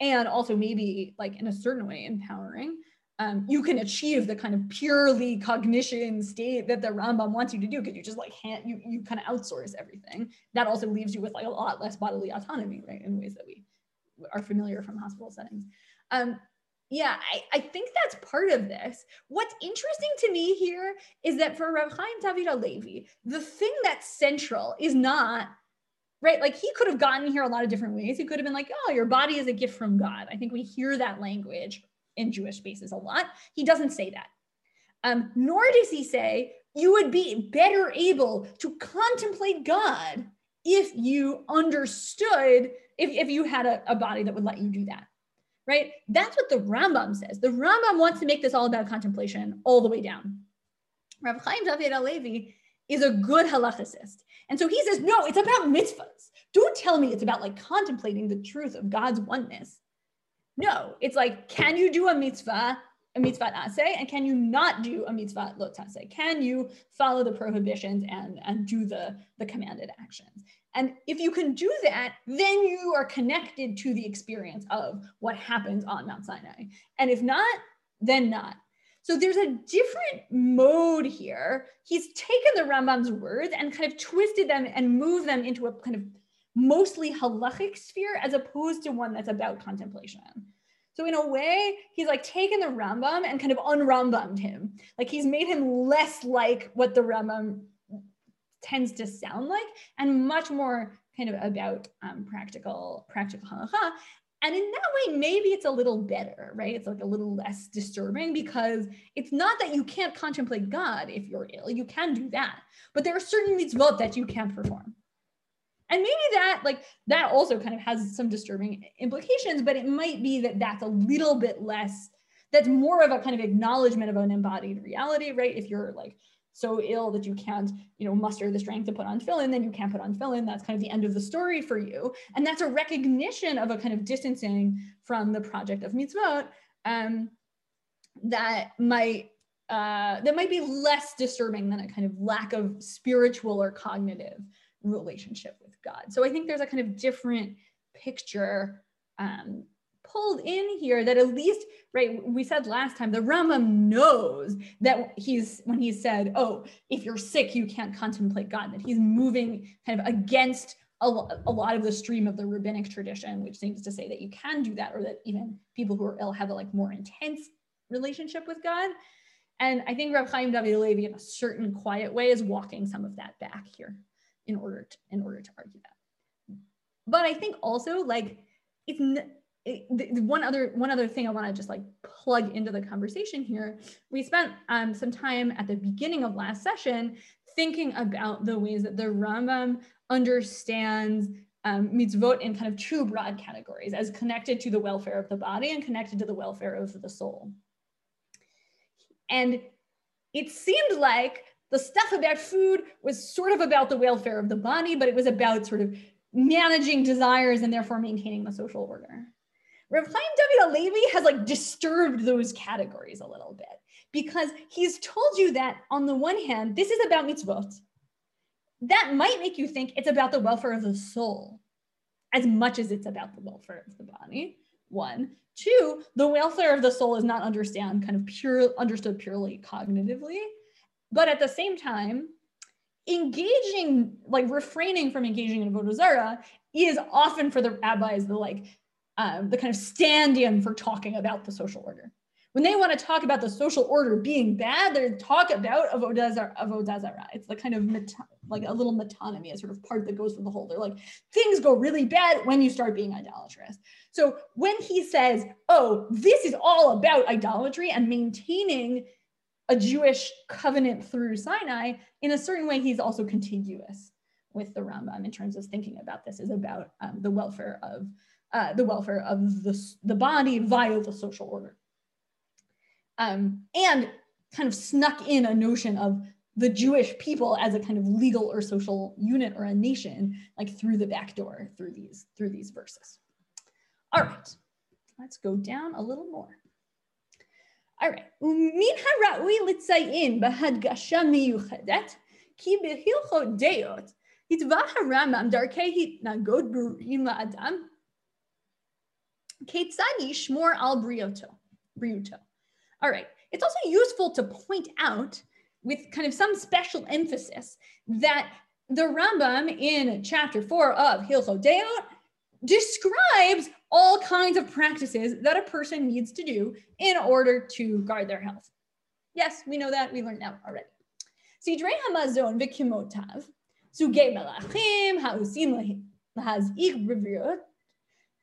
and also maybe like in a certain way empowering. Um, you can achieve the kind of purely cognition state that the Rambam wants you to do because you just like hand, you, you kind of outsource everything. That also leaves you with like a lot less bodily autonomy, right? In ways that we are familiar from hospital settings. Um, yeah, I, I think that's part of this. What's interesting to me here is that for Rav Chaim David Halevi, the thing that's central is not right. Like he could have gotten here a lot of different ways. He could have been like, "Oh, your body is a gift from God." I think we hear that language in Jewish spaces a lot. He doesn't say that. Um, nor does he say you would be better able to contemplate God if you understood if, if you had a, a body that would let you do that right? That's what the Rambam says. The Rambam wants to make this all about contemplation all the way down. Rav Chaim David Halevi is a good halachicist. And so he says, no, it's about mitzvahs. Don't tell me it's about like contemplating the truth of God's oneness. No, it's like, can you do a mitzvah, a mitzvah aseh, and can you not do a mitzvah lo Can you follow the prohibitions and, and do the, the commanded actions? And if you can do that, then you are connected to the experience of what happens on Mount Sinai. And if not, then not. So there's a different mode here. He's taken the Rambam's words and kind of twisted them and moved them into a kind of mostly halachic sphere as opposed to one that's about contemplation. So in a way, he's like taken the Rambam and kind of unrambammed him. Like he's made him less like what the Rambam tends to sound like and much more kind of about um, practical practical halacha. And in that way, maybe it's a little better, right? It's like a little less disturbing because it's not that you can't contemplate God if you're ill. You can do that. But there are certain mitzvot that you can't perform. And maybe that, like, that also kind of has some disturbing implications, but it might be that that's a little bit less, that's more of a kind of acknowledgement of an embodied reality, right? If you're like so ill that you can't, you know, muster the strength to put on tefillin, then you can't put on tefillin. That's kind of the end of the story for you. And that's a recognition of a kind of distancing from the project of mitzvot um, that might uh, that might be less disturbing than a kind of lack of spiritual or cognitive relationship with God. So I think there's a kind of different picture um, pulled in here that at least right we said last time the Rambam knows that he's when he said oh if you're sick you can't contemplate God that he's moving kind of against a, a lot of the stream of the rabbinic tradition which seems to say that you can do that or that even people who are ill have a like more intense relationship with God. And I think Rav Chaim David in a certain quiet way is walking some of that back here in order to, in order to argue that. But I think also like it's it, one other one other thing I want to just like plug into the conversation here. We spent um, some time at the beginning of last session thinking about the ways that the Rambam understands um, mitzvot in kind of two broad categories as connected to the welfare of the body and connected to the welfare of the soul. And it seemed like the stuff about food was sort of about the welfare of the body, but it was about sort of managing desires and therefore maintaining the social order. Chaim David Halevi has like disturbed those categories a little bit because he's told you that on the one hand, this is about mitzvot. That might make you think it's about the welfare of the soul as much as it's about the welfare of the body. One. Two, the welfare of the soul is not understand kind of pure understood purely cognitively, but at the same time, engaging like refraining from engaging in avodah is often for the rabbis the like um, the kind of stand-in for talking about the social order. When they want to talk about the social order being bad, they talk about avodah zarah. It's the kind of meta, like a little metonymy, a sort of part that goes with the whole. They're like things go really bad when you start being idolatrous. So when he says, "Oh, this is all about idolatry and maintaining a Jewish covenant through Sinai," in a certain way, he's also contiguous with the Rambam in terms of thinking about this is about um, the welfare of uh, the welfare of the, the body via the social order. Um, and kind of snuck in a notion of the Jewish people as a kind of legal or social unit or a nation, like through the back door, through these, through these verses. All right, let's go down a little more. All right, ומן הראוי לציין בהדגשה מיוחדת, כי בהלכות דעות התווה הרמב"ם דרכי התנהגות ברורים לאדם Ketzad more al brioto. Briuto. All right. It's also useful to point out with kind of some special emphasis that the Rambam in chapter four of Hilchot Deot describes all kinds of practices that a person needs to do in order to guard their health. Yes, we know that. We learned that already. Sidrei Hamazon v'kimotav, sugei melachim, ha'usim lahazik reviot,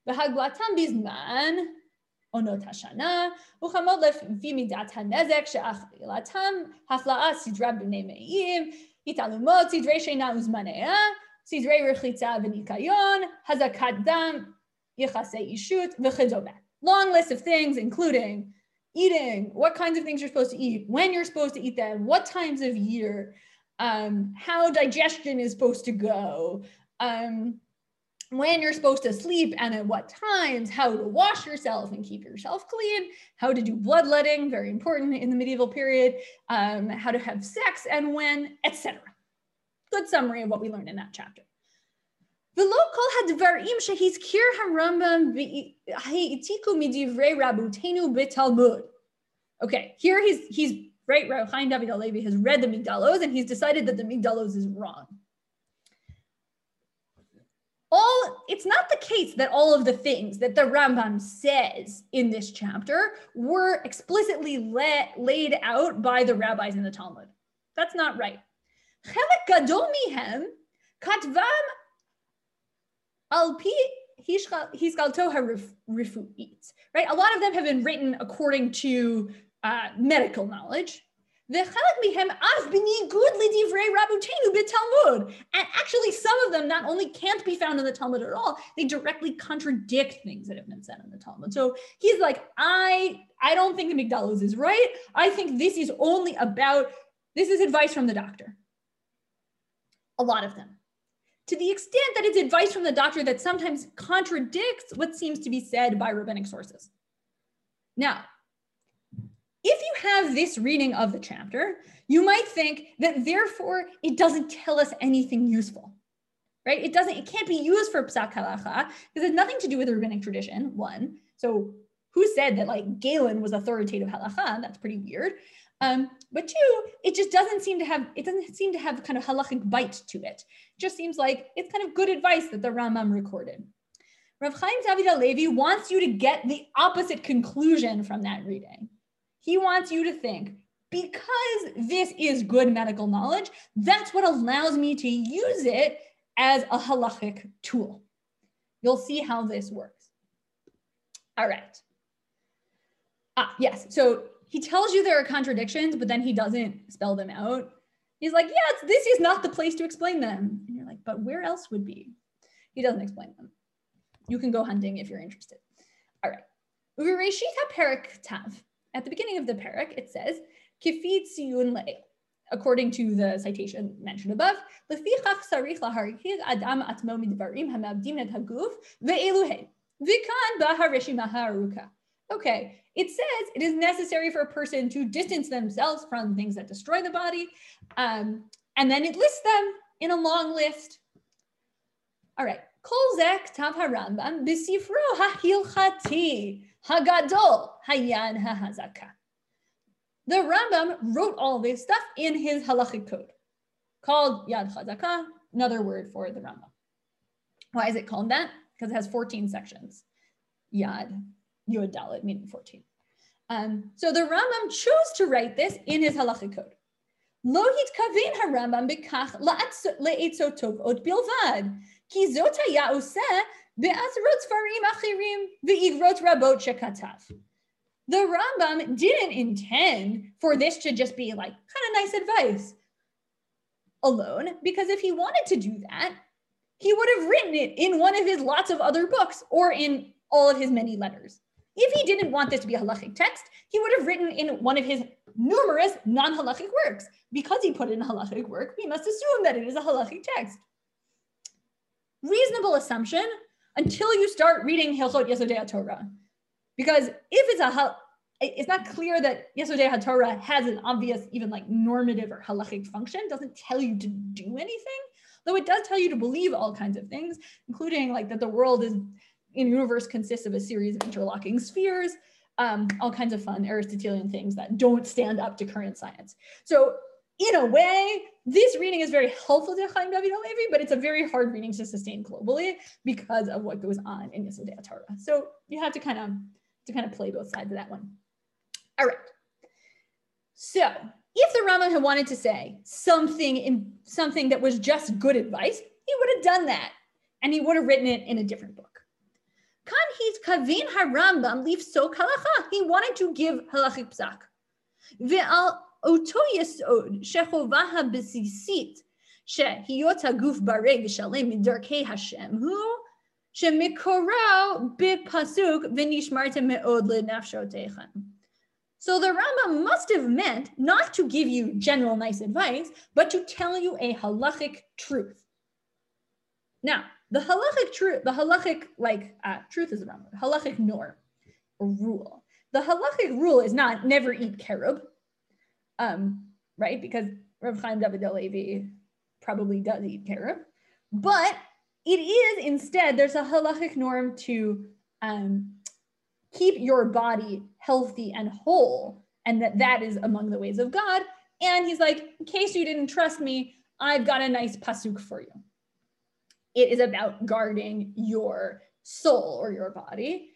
והגלתם בזמן עונות השנה, וכמוד לפי מידת הנזק שאכילתם, הפלאה סדרה בני מאיים, התעלומות, סדרי שינה וזמניה, סדרי רחיצה וניקיון, הזקת דם, יחסי אישות וכדומה. Long list of things including eating, what kinds of things you're supposed to eat, when you're supposed to eat them, what times of year, um, how digestion is supposed to go, um, when you're supposed to sleep and at what times, how to wash yourself and keep yourself clean, how to do bloodletting, very important in the medieval period, um, how to have sex and when, etc. Good summary of what we learned in that chapter. ולא כל הדברים שהזכיר הרמב"ם העתיקו מדברי rabutenu בתלמוד. Okay, here he's, he's right, Chaim David Halevi has read the Migdal Oz and he's decided that the Migdal Oz is wrong all it's not the case that all of the things that the Rambam says in this chapter were explicitly let, laid out by the rabbis in the Talmud. That's not right. Right? A lot of them have been written according to uh, medical knowledge. V'chalak mihem. And actually, some of them not only can't be found in the Talmud at all, they directly contradict things that have been said in the Talmud. So he's like, I, I don't think the Migdal Oz is right. I think this is only about, this is advice from the doctor. A lot of them. To the extent that it's advice from the doctor that sometimes contradicts what seems to be said by rabbinic sources. Now, if you have this reading of the chapter, you might think that therefore it doesn't tell us anything useful, right? It doesn't, it can't be used for psak halacha because it has nothing to do with the rabbinic tradition, one. So who said that like Galen was authoritative halacha? That's pretty weird. Um, but two, it just doesn't seem to have, it doesn't seem to have kind of halachic bite to it. It just seems like it's kind of good advice that the Rambam recorded. Rav Chaim David Levi wants you to get the opposite conclusion from that reading. He wants you to think, because this is good medical knowledge, that's what allows me to use it as a halachic tool. You'll see how this works. All right. Ah, yes. So he tells you there are contradictions, but then he doesn't spell them out. He's like, yeah, this is not the place to explain them. And you're like, but where else would be? He doesn't explain them. You can go hunting if you're interested. All right. Perik Tav. At the beginning of the parak, it says, Kifid Siyun Le. According to the citation mentioned above, Lefichach sarich laharikid adam atmo midvarim hamabdim et haguf ve'eluhe. Vikan baharishimah haruka. Okay, it says it is necessary for a person to distance themselves from things that destroy the body. Um, and then it lists them in a long list. All right. Kol zek tav harambam b'sifro ha'hilchati hagadol hayan ha'hazaka. The Rambam wrote all this stuff in his halachic code called Yad Chazaka, another word for the Rambam. Why is it called that? Because it has 14 sections. Yad Yod Dalet, meaning 14. Um, so the Rambam chose to write this in his halachic code. Lohit kavin harambam bekach le'etzotov ot bilvad, ki zot haya The Rambam didn't intend for this to just be like kind of nice advice alone, because if he wanted to do that, he would have written it in one of his lots of other books or in all of his many letters. If he didn't want this to be a halachic text, he would have written in one of his numerous non-halachic works. Because he put in a halachic work, we must assume that it is a halachic text. Reasonable assumption until you start reading Hilchot Yesodei Torah. Because if it's a it's not clear that Yesodei HaTorah has an obvious, even like normative or halachic function, doesn't tell you to do anything, though it does tell you to believe all kinds of things, including like that the world is in universe consists of a series of interlocking spheres, um, all kinds of fun Aristotelian things that don't stand up to current science. So in a way, this reading is very helpful to Chaim David Halevi, but it's a very hard reading to sustain globally because of what goes on in Yesodei Torah. So you have to kind of to kind of play both sides of that one. All right. So if the Rambam had wanted to say something in something that was just good advice, he would have done that, and he would have written it in a different book. Kan he's kavin harambam leaf so kalacha. He wanted to give halachic psak. Ve'al yesod shechovaha besisit shehiyot haguf bareg v'shalem midarkei Hashem hu shemikorao bipasuk v'nishmartem me'od lenafshotechem. So the Rambam must have meant not to give you general nice advice, but to tell you a halachic truth. Now, the halachic truth, the halachic like uh, truth is the halachic norm rule. The halachic rule is not never eat carob, um, right? Because Rav Chaim David Levi probably does eat carob, but it is instead there's a halachic norm to um, keep your body healthy and whole, and that that is among the ways of God. And he's like, in case you didn't trust me, I've got a nice pasuk for you. It is about guarding your soul or your body.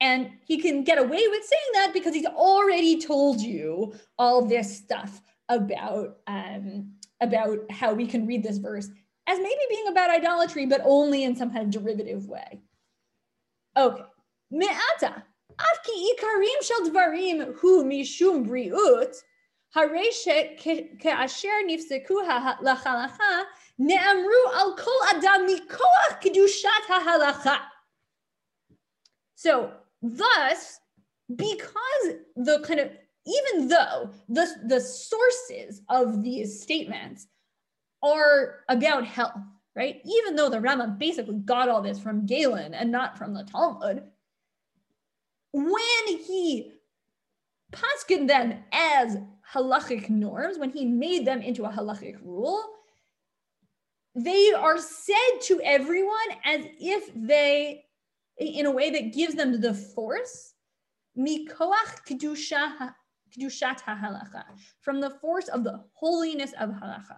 And he can get away with saying that because he's already told you all this stuff about, um, about how we can read this verse as maybe being about idolatry, but only in some kind of derivative way. Okay. Me'ata, afki ikarim shel dvarim hu mishum briut, הרי שכאשר נפסקו להלכה, נאמרו על כל אדם מכוח קדושת ההלכה. So thus, because the kind of even though the, the sources of these statements are about health, right? Even though the Rambam basically got all this from Galen and not from the Talmud, when he paskin them as halachic norms, when he made them into a halachic rule, they are said to everyone as if they, in a way that gives them the force, mikoach kedusha kedushat halacha, from the force of the holiness of halacha.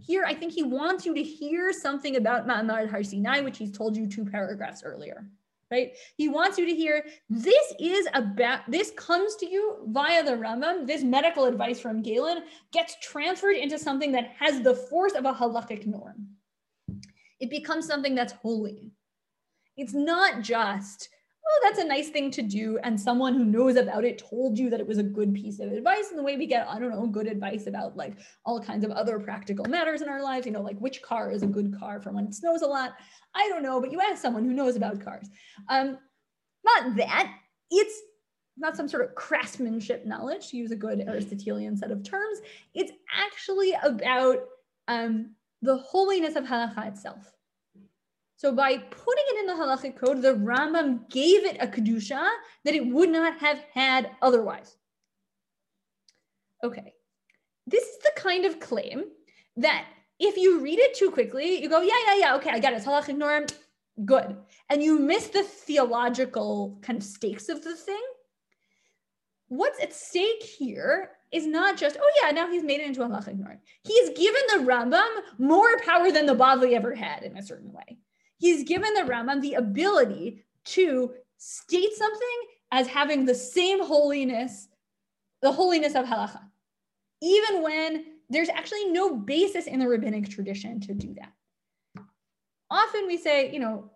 Here, I think he wants you to hear something about Ma'amad Har Sinai, which he's told you two paragraphs earlier right? He wants you to hear this is about, this comes to you via the Rambam. This medical advice from Galen gets transferred into something that has the force of a halachic norm. It becomes something that's holy. It's not just oh, that's a nice thing to do. And someone who knows about it told you that it was a good piece of advice. And the way we get, I don't know, good advice about like all kinds of other practical matters in our lives, you know, like which car is a good car for when it snows a lot. I don't know, but you ask someone who knows about cars. Um, not that, it's not some sort of craftsmanship knowledge, to use a good Aristotelian set of terms. It's actually about um, the holiness of halacha itself. So by putting it in the halachic code, the Rambam gave it a kedusha that it would not have had otherwise. Okay, this is the kind of claim that if you read it too quickly, you go, yeah, yeah, yeah, okay, I got it. It's halachic norm, good, and you miss the theological kind of stakes of the thing. What's at stake here is not just, oh yeah, now he's made it into a halachic norm. He's given the Rambam more power than the Bavli ever had in a certain way he's given the Rambam the ability to state something as having the same holiness, the holiness of halacha, even when there's actually no basis in the rabbinic tradition to do that. Often we say, you know,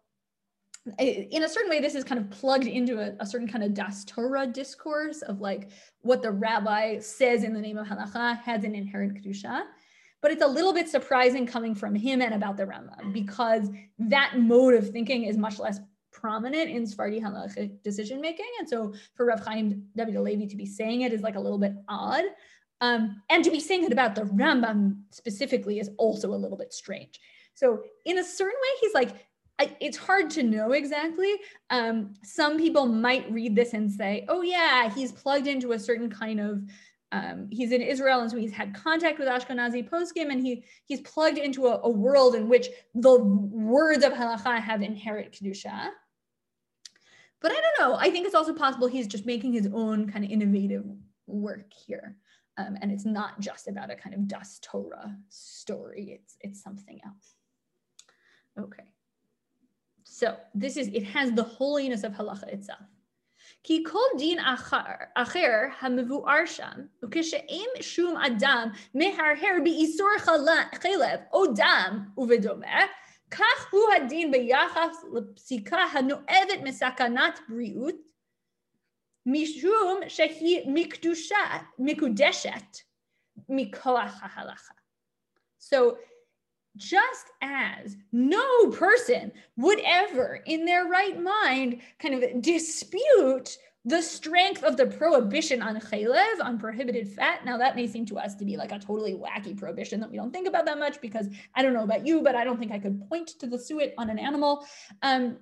in a certain way, this is kind of plugged into a, a, certain kind of Das Torah discourse of like what the rabbi says in the name of halacha has an inherent kedusha but it's a little bit surprising coming from him and about the Rambam because that mode of thinking is much less prominent in Sephardi halachic decision making. And so for Rav Chaim David to be saying it is like a little bit odd. Um, and to be saying it about the Rambam specifically is also a little bit strange. So in a certain way, he's like, I, it's hard to know exactly. Um, some people might read this and say, oh yeah, he's plugged into a certain kind of um, he's in Israel, and so he's had contact with Ashkenazi poskim, and he he's plugged into a, a, world in which the words of halacha have inherent kedusha. But I don't know. I think it's also possible he's just making his own kind of innovative work here, um, and it's not just about a kind of Das Torah story. It's it's something else. Okay. So this is it has the holiness of halacha itself. כי כל דין אחר, אחר המבואר שם, וכשאין שום אדם מהרהר באיסור חלב או דם ובדומה, כך הוא הדין ביחס לפסיקה הנואבת מסכנת בריאות, משום שהיא מקדושה, מקודשת מכוח ההלכה. So just as no person would ever in their right mind kind of dispute the strength of the prohibition on chaylev, on prohibited fat. Now, that may seem to us to be like a totally wacky prohibition that we don't think about that much because I don't know about you, but I don't think I could point to the suet on an animal. Um,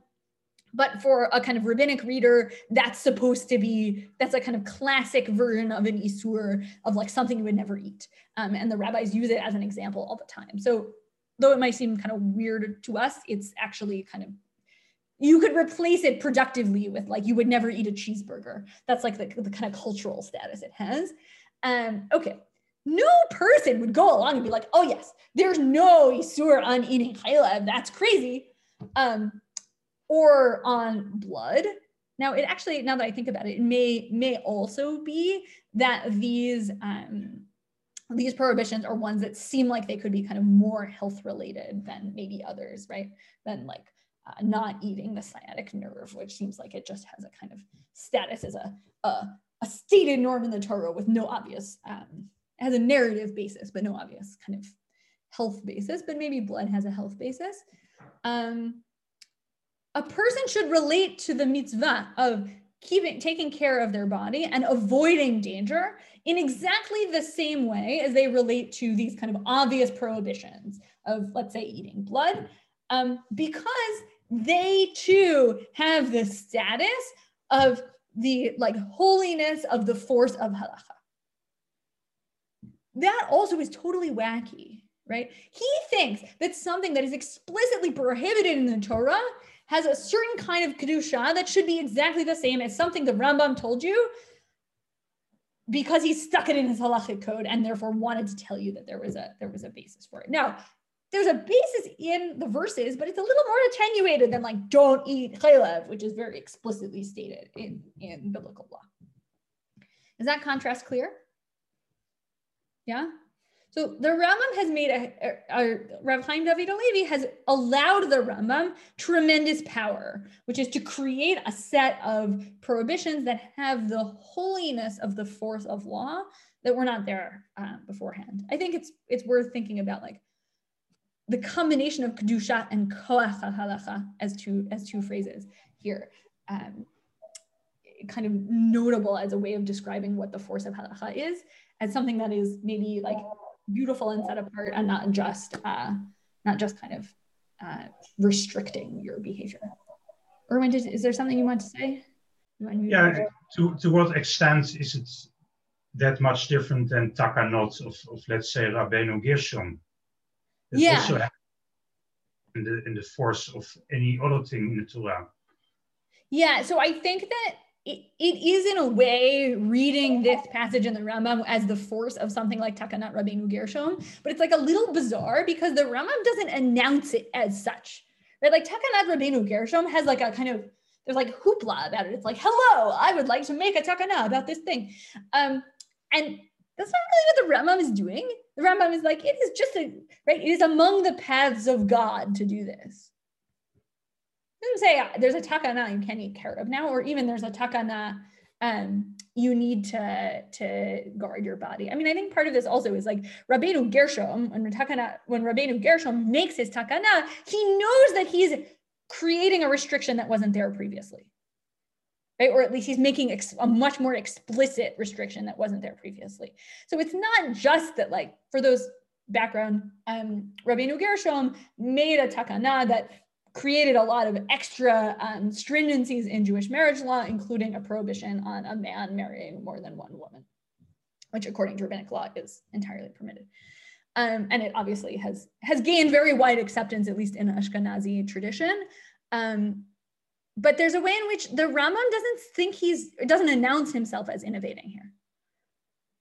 but for a kind of rabbinic reader, that's supposed to be, that's a kind of classic version of an isur of like something you would never eat. Um, and the rabbis use it as an example all the time. So though it might seem kind of weird to us, it's actually kind of you could replace it productively with like you would never eat a cheeseburger. That's like the, the kind of cultural status it has. Um, okay, no person would go along and be like, oh yes, there's no isur on eating chaylev. That's crazy. Um, or on blood. Now it actually, now that I think about it, it may may also be that these um, these prohibitions are ones that seem like they could be kind of more health related than maybe others, right? Than like uh, not eating the sciatic nerve, which seems like it just has a kind of status as a, a, a stated norm in the Torah with no obvious, um, has a narrative basis, but no obvious kind of health basis, but maybe blood has a health basis. Um, a person should relate to the mitzvah of keeping taking care of their body and avoiding danger in exactly the same way as they relate to these kind of obvious prohibitions of, let's say, eating blood, um, because they too have the status of the like holiness of the force of halacha. That also is totally wacky, right? He thinks that something that is explicitly prohibited in the Torah has a certain kind of kedusha that should be exactly the same as something the Rambam told you because he stuck it in his halachic code and therefore wanted to tell you that there was a there was a basis for it. Now, there's a basis in the verses, but it's a little more attenuated than like don't eat chaylev, which is very explicitly stated in, in biblical law. Is that contrast clear? Yeah. So the Rambam has made a, a, a Rav Chaim David Halevi has allowed the Rambam tremendous power, which is to create a set of prohibitions that have the holiness of the force of law that were not there uh, beforehand. I think it's it's worth thinking about like the combination of kedusha and koach halacha as two as two phrases here. Um, kind of notable as a way of describing what the force of halacha is as something that is maybe like beautiful and set apart and not just uh, not just kind of uh, restricting your behavior. Erwin, did, is there something you want to say? yeah, to, to what extent is it that much different than takanot of, of let's say Rabbeinu Gershom? yeah. Also in the, in the force of any other thing in the Torah. Yeah, so I think that it, it is in a way reading this passage in the Rambam as the force of something like Takanat Rabbeinu Gershom, but it's like a little bizarre because the Rambam doesn't announce it as such, right? Like Takanat Rabbeinu Gershom has like a kind of there's like hoopla about it. It's like, hello, I would like to make a takana about this thing, um, and that's not really what the Rambam is doing. The Rambam is like, it is just a right. It is among the paths of God to do this say there's a takana you can't eat carob now, or even there's a takana um, you need to to guard your body. I mean, I think part of this also is like Rabbeinu Gershom, when takana, when Rabbeinu Gershom makes his takana, he knows that he's creating a restriction that wasn't there previously. Right? Or at least he's making ex- a much more explicit restriction that wasn't there previously. So it's not just that, like, for those background, um, Rabbeinu Gershom made a takana that created a lot of extra um, stringencies in Jewish marriage law, including a prohibition on a man marrying more than one woman, which according to rabbinic law is entirely permitted. Um, and it obviously has has gained very wide acceptance, at least in Ashkenazi tradition. Um, but there's a way in which the Rambam doesn't think he's doesn't announce himself as innovating here.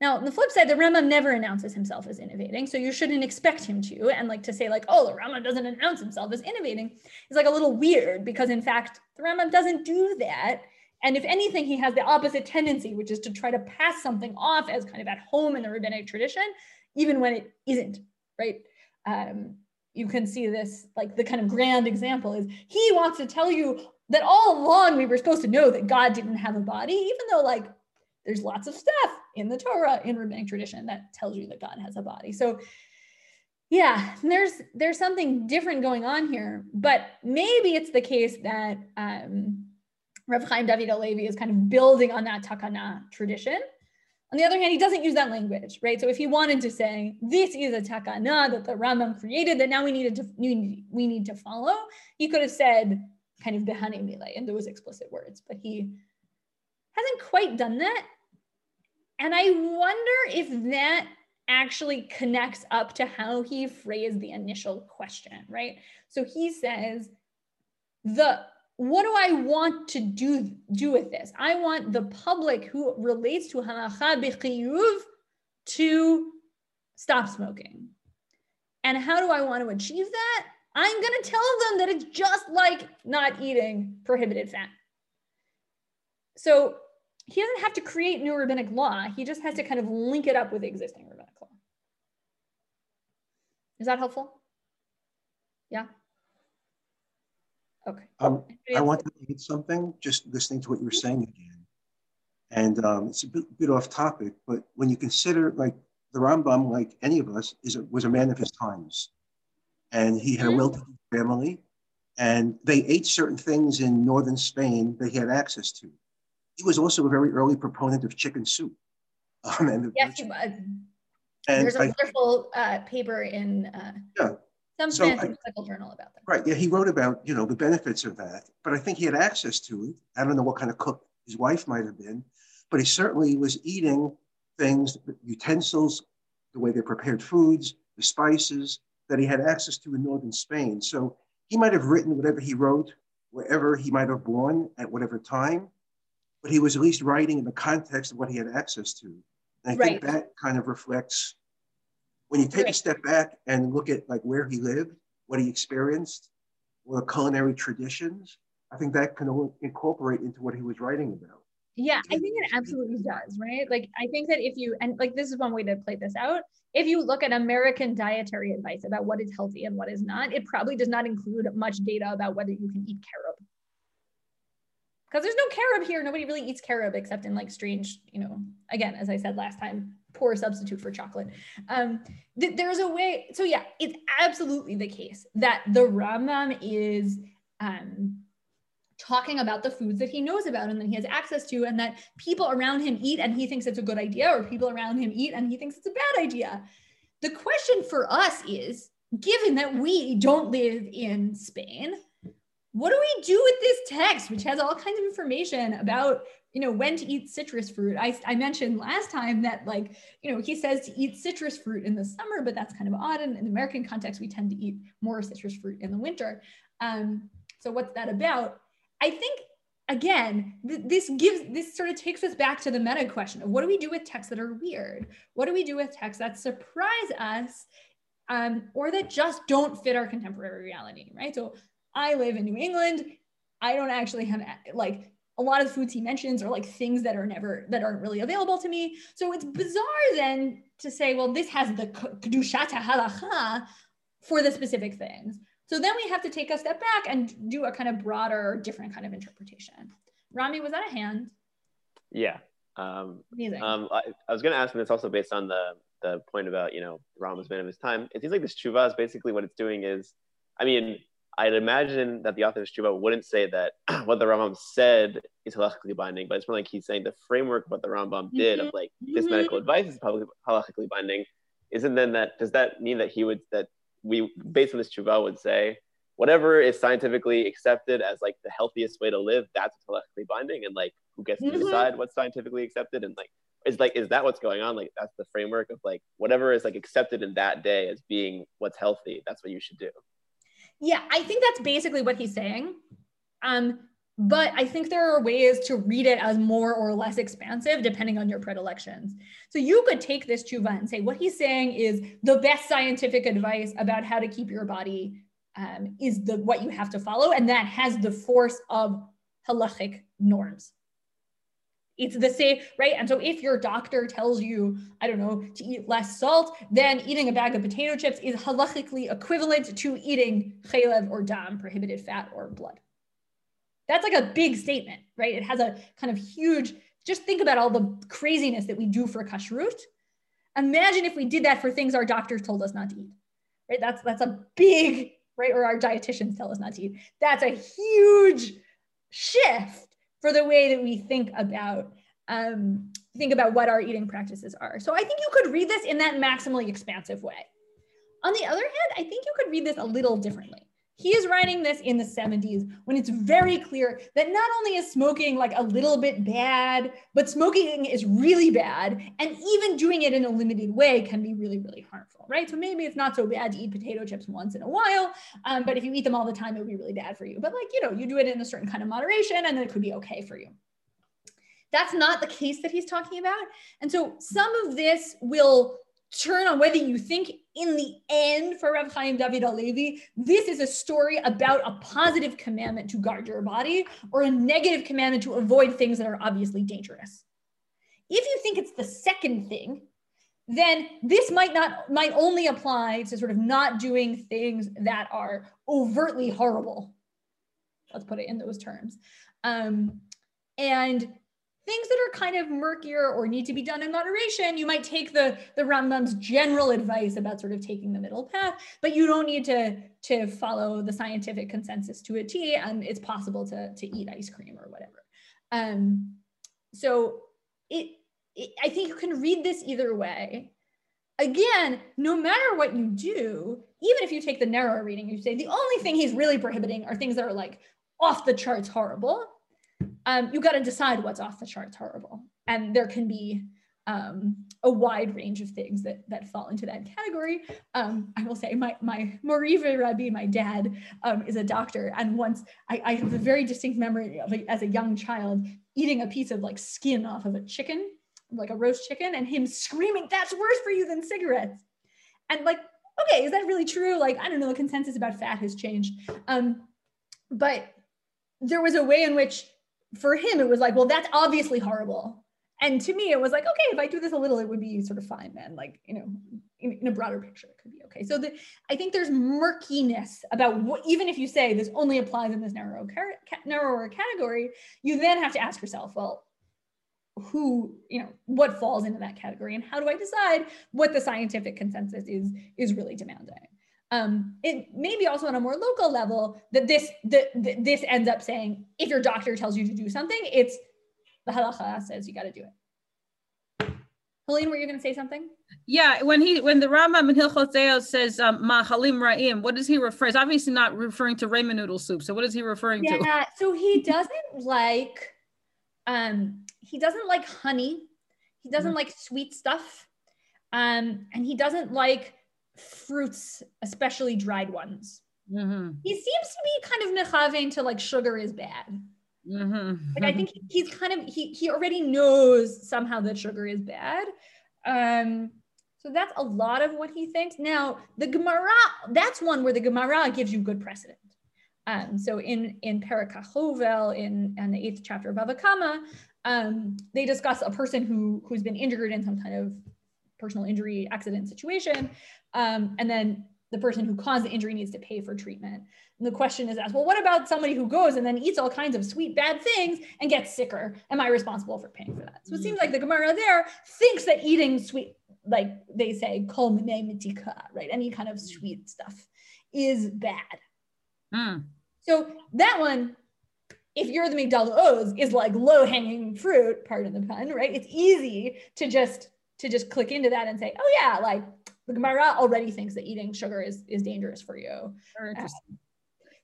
Now, on the flip side, the Rambam never announces himself as innovating, so you shouldn't expect him to. And like to say, like, oh, the Rambam doesn't announce himself as innovating is like a little weird because, in fact, the Rambam doesn't do that. And if anything, he has the opposite tendency, which is to try to pass something off as kind of at home in the rabbinic tradition, even when it isn't, right? Um, you can see this, like the kind of grand example is he wants to tell you that all along we were supposed to know that God didn't have a body, even though like there's lots of stuff in the Torah in rabbinic tradition that tells you that God has a body. So yeah, there's there's something different going on here, but maybe it's the case that um, Rav Chaim David Halevi is kind of building on that takana tradition. On the other hand, he doesn't use that language, right? So if he wanted to say this is a takana that the Rambam created that now we needed to we need to follow, he could have said kind of behane mile in those explicit words, but he hasn't quite done that. And I wonder if that actually connects up to how he phrased the initial question, right? So he says, the what do I want to do, do with this? I want the public who relates to halacha to stop smoking. And how do I want to achieve that? I'm going to tell them that it's just like not eating prohibited fat. So he doesn't have to create new rabbinic law. He just has to kind of link it up with existing rabbinic law. Is that helpful? Yeah. Okay. Um, I want to add something, just listening to what you were saying again. And um, it's a bit, bit, off topic, but when you consider like the Rambam, like any of us, is a, was a man of his times. And he had mm-hmm. a well-to-do family, and they ate certain things in northern Spain that he had access to. He was also a very early proponent of chicken soup. Um, and yes, he was. There's a I, wonderful uh, paper in uh, yeah. some so fancy medical journal about that. Right. Yeah, he wrote about you know the benefits of that, but I think he had access to it. I don't know what kind of cook his wife might have been, but he certainly was eating things, utensils, the way they prepared foods, the spices that he had access to in northern Spain. So he might have written whatever he wrote wherever he might have born at whatever time, but he was at least writing in the context of what he had access to. And I right. think that kind of reflects when you take right. a step back and look at like where he lived, what he experienced, what the culinary traditions, I think that can incorporate into what he was writing about. Yeah, I think it absolutely does, right? Like, I think that if you, and like, this is one way to play this out. If you look at American dietary advice about what is healthy and what is not, it probably does not include much data about whether you can eat carob. Because there's no carob here. Nobody really eats carob except in like strange, you know, again, as I said last time, poor substitute for chocolate. Um, th- there's a way. So, yeah, it's absolutely the case that the Rambam is. Um, talking about the foods that he knows about and that he has access to and that people around him eat and he thinks it's a good idea or people around him eat and he thinks it's a bad idea. The question for us is given that we don't live in Spain, what do we do with this text which has all kinds of information about you know when to eat citrus fruit I, I mentioned last time that like you know he says to eat citrus fruit in the summer but that's kind of odd and in the american context we tend to eat more citrus fruit in the winter um, so what's that about I think again, th- this gives this sort of takes us back to the meta question of what do we do with texts that are weird? What do we do with texts that surprise us um, or that just don't fit our contemporary reality, right? So I live in New England. I don't actually have like a lot of the foods he mentions are like things that are never that aren't really available to me. So it's bizarre then to say, well, this has the kedushata halacha for the specific things. So then we have to take a step back and do a kind of broader, different kind of interpretation. Rami, was that a hand? Yeah. Um, Amazing. Um, I, I, was going to ask, and it's also based on the the point about you know Ram was man of his time. It seems like this tshuva is basically what it's doing is, I mean, I'd imagine that the author of tshuva wouldn't say that what the Rambam said is halakhically binding, but it's more like he's saying the framework of what the Rambam did mm-hmm. of like this mm-hmm. medical advice is probably halakhically binding. Isn't then that does that mean that he would that we based on this tshuva would say whatever is scientifically accepted as like the healthiest way to live, that's halachically binding, and like who gets to mm-hmm. decide what's scientifically accepted, and like is like is that what's going on? Like that's the framework of like whatever is like accepted in that day as being what's healthy. That's what you should do. Yeah, I think that's basically what he's saying. Um, but I think there are ways to read it as more or less expansive depending on your predilections. So you could take this tshuva and say what he's saying is the best scientific advice about how to keep your body um, is the what you have to follow, and that has the force of halachic norms. It's the same, right? And so if your doctor tells you, I don't know, to eat less salt, then eating a bag of potato chips is halachically equivalent to eating chaylev or dam, prohibited fat or blood. That's like a big statement, right? It has a kind of huge, just think about all the craziness that we do for kashrut. Imagine if we did that for things our doctors told us not to eat, right? That's, that's a big, right? Or our dietitians tell us not to eat. That's a huge shift for the way that we think about um, think about what our eating practices are. So I think you could read this in that maximally expansive way. On the other hand, I think you could read this a little differently. He is writing this in the 70s when it's very clear that not only is smoking like a little bit bad, but smoking is really bad. And even doing it in a limited way can be really, really harmful, right? So maybe it's not so bad to eat potato chips once in a while, um, but if you eat them all the time, it would be really bad for you. But like, you know, you do it in a certain kind of moderation and then it could be okay for you. That's not the case that he's talking about. And so some of this will turn on whether you think in the end for Rav Chaim David Halevi, this is a story about a positive commandment to guard your body or a negative commandment to avoid things that are obviously dangerous. If you think it's the second thing, then this might not might only apply to sort of not doing things that are overtly horrible. Let's put it in those terms. Um, and things that are kind of murkier or need to be done in moderation, you might take the, the Rambam's general advice about sort of taking the middle path, but you don't need to, to follow the scientific consensus to a T, and it's possible to, to eat ice cream or whatever. Um, so it, it, I think you can read this either way. Again, no matter what you do, even if you take the narrower reading, you say the only thing he's really prohibiting are things that are like off the charts horrible. Um, you got to decide what's off the charts horrible, and there can be um, a wide range of things that that fall into that category. Um, I will say my my Moriva Rabbi, my dad, um, is a doctor, and once I, I have a very distinct memory of a, as a young child eating a piece of like skin off of a chicken, like a roast chicken, and him screaming, "That's worse for you than cigarettes," and like, okay, is that really true? Like, I don't know. The consensus about fat has changed, um, but there was a way in which for him it was like, well, that's obviously horrible. And to me it was like okay if i do this a little it would be sort of fine then like you know in, in a broader picture it could be okay. So the, i think there's murkiness about what even if you say this only applies in this narrow narrower category you then have to ask yourself well who you know what falls into that category? And how do i decide what the scientific consensus is is really demanding um, it may be also on a more local level that this that this ends up saying if your doctor tells you to do something it's the halacha says you got to do it. Helene, were you going to say something? Yeah, when he when the Rambam in Hilchot says um, mahalim ra'im, what does he refer? He's obviously not referring to ramen noodle soup. So what is he referring yeah, to? Yeah, so he doesn't like um he doesn't like honey. He doesn't mm-hmm. like sweet stuff. Um, and he doesn't like fruits, especially dried ones. Mm-hmm. He seems to be kind of mechavein to like sugar is bad. Mm-hmm. Like I think he's kind of he he already knows somehow that sugar is bad. Um, so that's a lot of what he thinks. Now the Gemara, that's one where the Gemara gives you good precedent. Um, so in in Perek HaChovel, in, in the eighth chapter of Bava Kama, um, they discuss a person who who's been injured in some kind of personal injury accident situation, um, and then the person who caused the injury needs to pay for treatment. And the question is asked, well, what about somebody who goes and then eats all kinds of sweet bad things and gets sicker? Am I responsible for paying for that? So it seems like the Gemara there thinks that eating sweet, like they say, kol right? Any kind of sweet stuff is bad. Mm. So that one, if you're the Migdal Oz, is like low hanging fruit, pardon the pun, right? It's easy to just to just click into that and say, oh yeah, like the Gemara already thinks that eating sugar is is dangerous for you. Uh,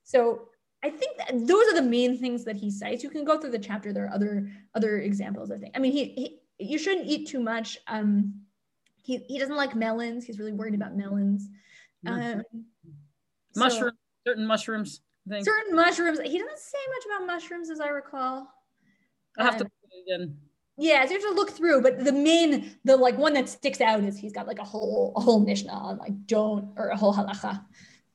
so I think that those are the main things that he cites. You can go through the chapter. There are other other examples. I think. I mean, he, he you shouldn't eat too much. Um, he he doesn't like melons. He's really worried about melons. Um, mushrooms, so, certain mushrooms. Certain mushrooms. He doesn't say much about mushrooms, as I recall. I have um, to put it again. Yeah, so you have to look through, but the main, the like one that sticks out is he's got like a whole a whole mishnah on like don't or a whole halacha,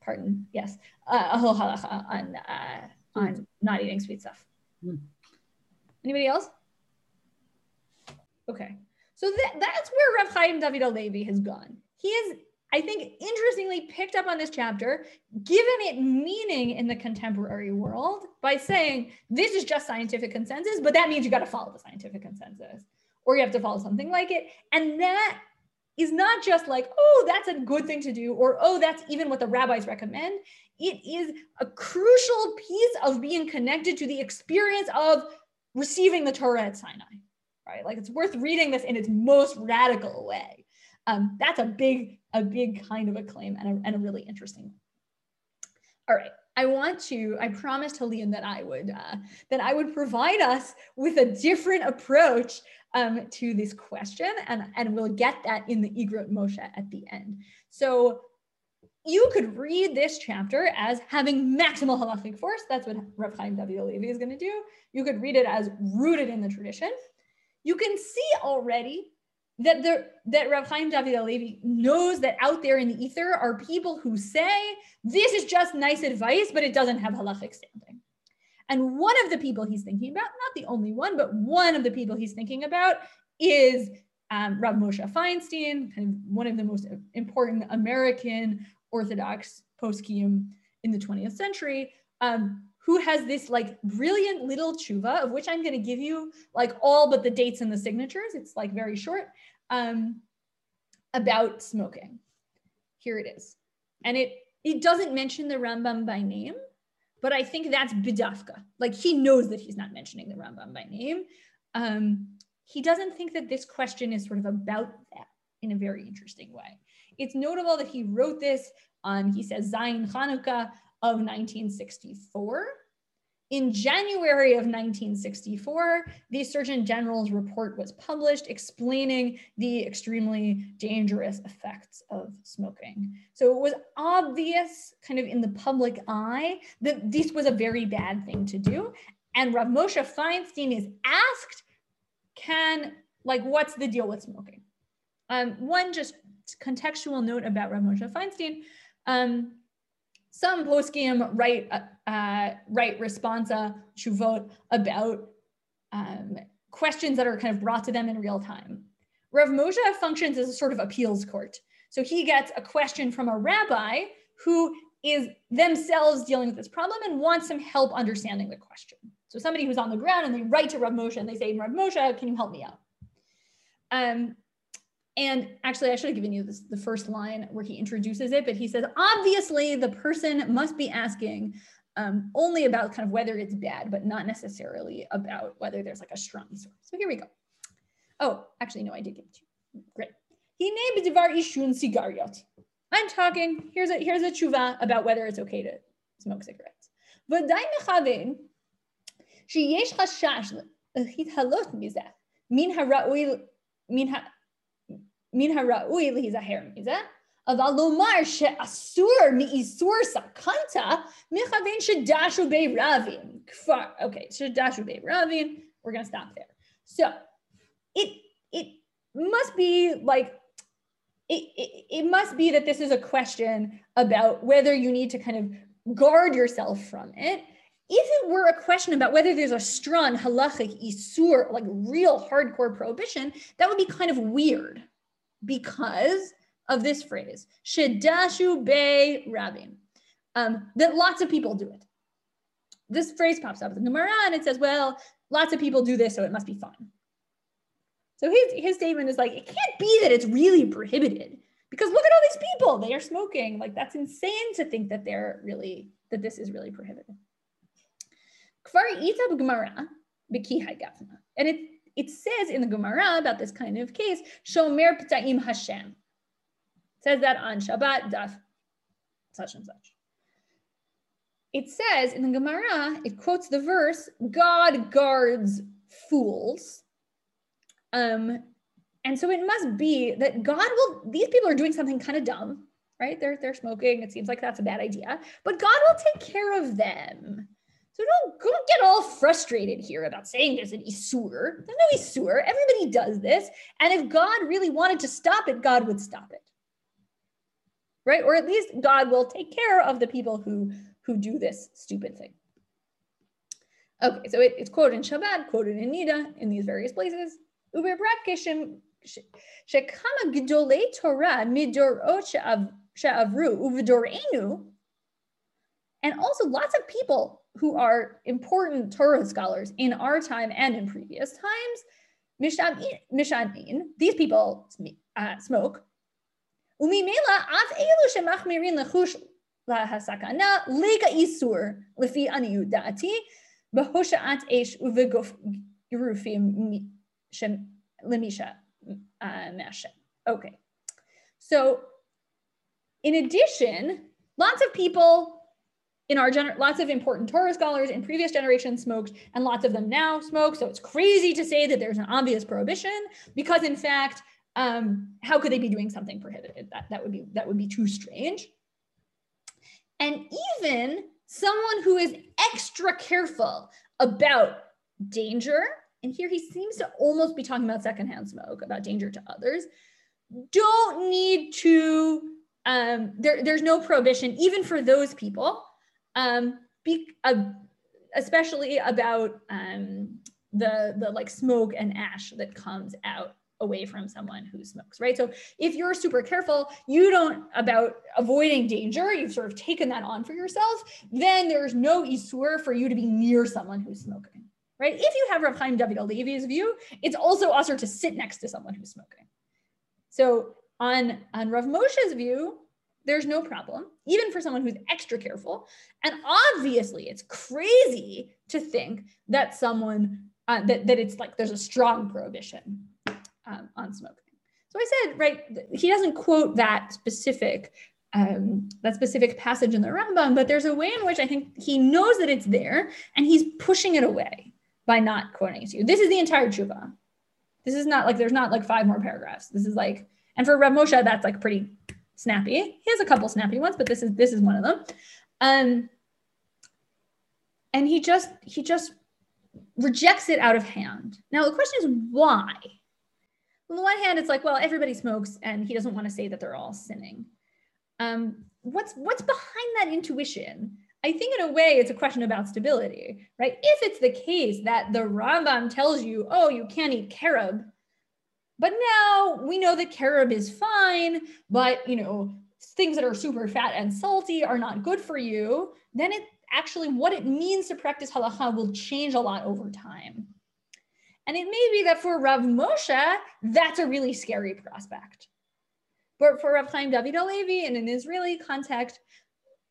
pardon, yes, uh, a whole halacha on uh, on not eating sweet stuff. Mm. Anybody else? Okay, so that, that's where Rav Chaim David Halevi has gone. He is I think interestingly picked up on this chapter, given it meaning in the contemporary world by saying this is just scientific consensus, but that means you got to follow the scientific consensus or you have to follow something like it. And that is not just like, oh, that's a good thing to do, or oh, that's even what the rabbis recommend. It is a crucial piece of being connected to the experience of receiving the Torah at Sinai, right? Like it's worth reading this in its most radical way. Um, that's a big, a big kind of a claim and a, and a really interesting. All right, I want to, I promised Helene that I would, uh, that I would provide us with a different approach um, to this question and, and we'll get that in the Igrot Moshe at the end. So you could read this chapter as having maximal halachic force. That's what Rav Chaim David Halevi is going to do. You could read it as rooted in the tradition. You can see already that the that Rav Chaim David Halevi knows that out there in the ether are people who say this is just nice advice, but it doesn't have halachic standing. And one of the people he's thinking about, not the only one, but one of the people he's thinking about is um, Rav Moshe Feinstein, kind of one of the most important American Orthodox poskim in the 20th century, um, who has this like brilliant little tshuva of which I'm going to give you like all but the dates and the signatures. It's like very short um, about smoking. Here it is. And it, it doesn't mention the Rambam by name, but I think that's bidafka. Like he knows that he's not mentioning the Rambam by name. um, he doesn't think that this question is sort of about that in a very interesting way. It's notable that he wrote this on, he says, Zayin Chanukah of 1964. In January of 1964, the Surgeon General's report was published explaining the extremely dangerous effects of smoking. So it was obvious, kind of in the public eye, that this was a very bad thing to do. And Rav Moshe Feinstein is asked, can, like, what's the deal with smoking? Um, one just contextual note about Rav Moshe Feinstein. Um, some poskim write uh, uh, write responsa about um, questions that are kind of brought to them in real time. Rav Moshe functions as a sort of appeals court. So he gets a question from a rabbi who is themselves dealing with this problem and wants some help understanding the question. So somebody who's on the ground and they write to Rav Moshe and they say, Rav Moshe, can you help me out? Um, and actually, I should have given you this, the first line where he introduces it, but he says, obviously, the person must be asking um, only about kind of whether it's bad, but not necessarily about whether there's like a strong source. So here we go. Oh, actually, no, I did give it to you. Great. He named Divar Ishun Sigariot. I'm talking, here's a, here's a tshuva about whether it's okay to smoke cigarettes. ודאי מכוון שיש חשש להתהלות מזה מן הראוי, מן מן הראוי להיזהר מזה, אבל לומר שאסור מאיסור סכנתא, מכוון שדשו בי רבים. כבר, okay, שדשו בי רבים, we're gonna stop there. So, it, it must be like, it, it, it must be that this is a question about whether you need to kind of guard yourself from it. If it were a question about whether there's a strong halachic isur, like real hardcore prohibition, that would be kind of weird, because of this phrase, Shedashu Be Rabin, um, that lots of people do it. This phrase pops up in the Gemara and it says, well, lots of people do this, so it must be fine. So his, his statement is like, it can't be that it's really prohibited because look at all these people, they are smoking. Like that's insane to think that they're really, that this is really prohibited. And it it says in the Gemara about this kind of case, Shomer P'ta'im Hashem. It says that on Shabbat, Daf, such and such. It says in the Gemara, it quotes the verse, God guards fools. Um, and so it must be that God will, these people are doing something kind of dumb, right? They're, they're smoking. It seems like that's a bad idea, but God will take care of them. So don't, don't get all frustrated here about saying there's an Isur. There's no Isur. Everybody does this. And if God really wanted to stop it, God would stop it. Right? Or at least God will take care of the people who, who do this stupid thing. Okay, so it, it's quoted in Shabbat, quoted in Nida, in these various places. Gdolei Torah. And also lots of people who are important Torah scholars in our time and in previous times, Mishamin, these people uh, smoke. Umimela af elu shemachmirin lechush lahasakana lega isur lefi aniyud dati behoshaat esh uveguf gerufim shem lemisha uh, mashem. Okay, so in addition, lots of people in our gener- lots of important Torah scholars in previous generations smoked, and lots of them now smoke. So it's crazy to say that there's an obvious prohibition because, in fact, um, how could they be doing something prohibited? That that would be that would be too strange. And even someone who is extra careful about danger, and here he seems to almost be talking about secondhand smoke, about danger to others, don't need to. Um, there, there's no prohibition even for those people um, be, uh, especially about um, the the like smoke and ash that comes out away from someone who smokes, right? So if you're super careful, you don't about avoiding danger, you've sort of taken that on for yourself, then there's no isur for you to be near someone who's smoking, right? If you have Rav Chaim David Halevi's view, it's also assur to sit next to someone who's smoking. So on, on Rav Moshe's view, there's no problem, even for someone who's extra careful. And obviously, it's crazy to think that someone uh, that, that it's like there's a strong prohibition um, on smoking. So I said, right, he doesn't quote that specific um, that specific passage in the Rambam, but there's a way in which I think he knows that it's there and he's pushing it away by not quoting it to you. This is the entire tshuva. This is not like there's not like five more paragraphs. This is like, and for Rav Moshe, that's like pretty snappy. He has a couple snappy ones, but this is this is one of them. Um, and he just he just rejects it out of hand. Now the question is why. On the one hand, it's like, well, everybody smokes, and he doesn't want to say that they're all sinning. Um, what's what's behind that intuition? I think in a way it's a question about stability, right? If it's the case that the Rambam tells you, oh, you can't eat carob, but now we know that carob is fine, but you know, things that are super fat and salty are not good for you, then it actually what it means to practice halacha will change a lot over time. And it may be that for Rav Moshe, that's a really scary prospect. But for Rav Chaim David Halevi in an Israeli context,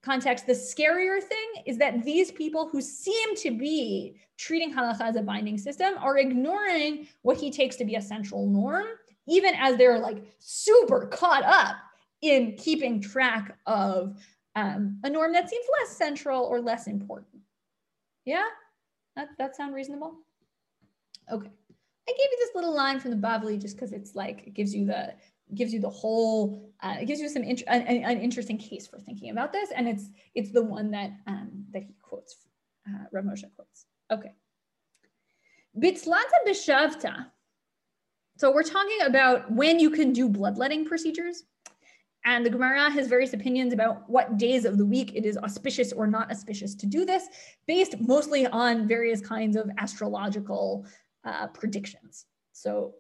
context, the scarier thing is that these people who seem to be treating halacha as a binding system are ignoring what he takes to be a central norm, even as they're like super caught up in keeping track of um, a norm that seems less central or less important. Yeah, that, that sound reasonable? Okay. I gave you this little line from the Bavli just because it's like, it gives you the gives you the whole uh, it gives you some int- an, an, interesting case for thinking about this and it's it's the one that um, that he quotes uh, Rav Moshe quotes okay Bitzlata bishavta so we're talking about when you can do bloodletting procedures and the Gemara has various opinions about what days of the week it is auspicious or not auspicious to do this, based mostly on various kinds of astrological uh, predictions. So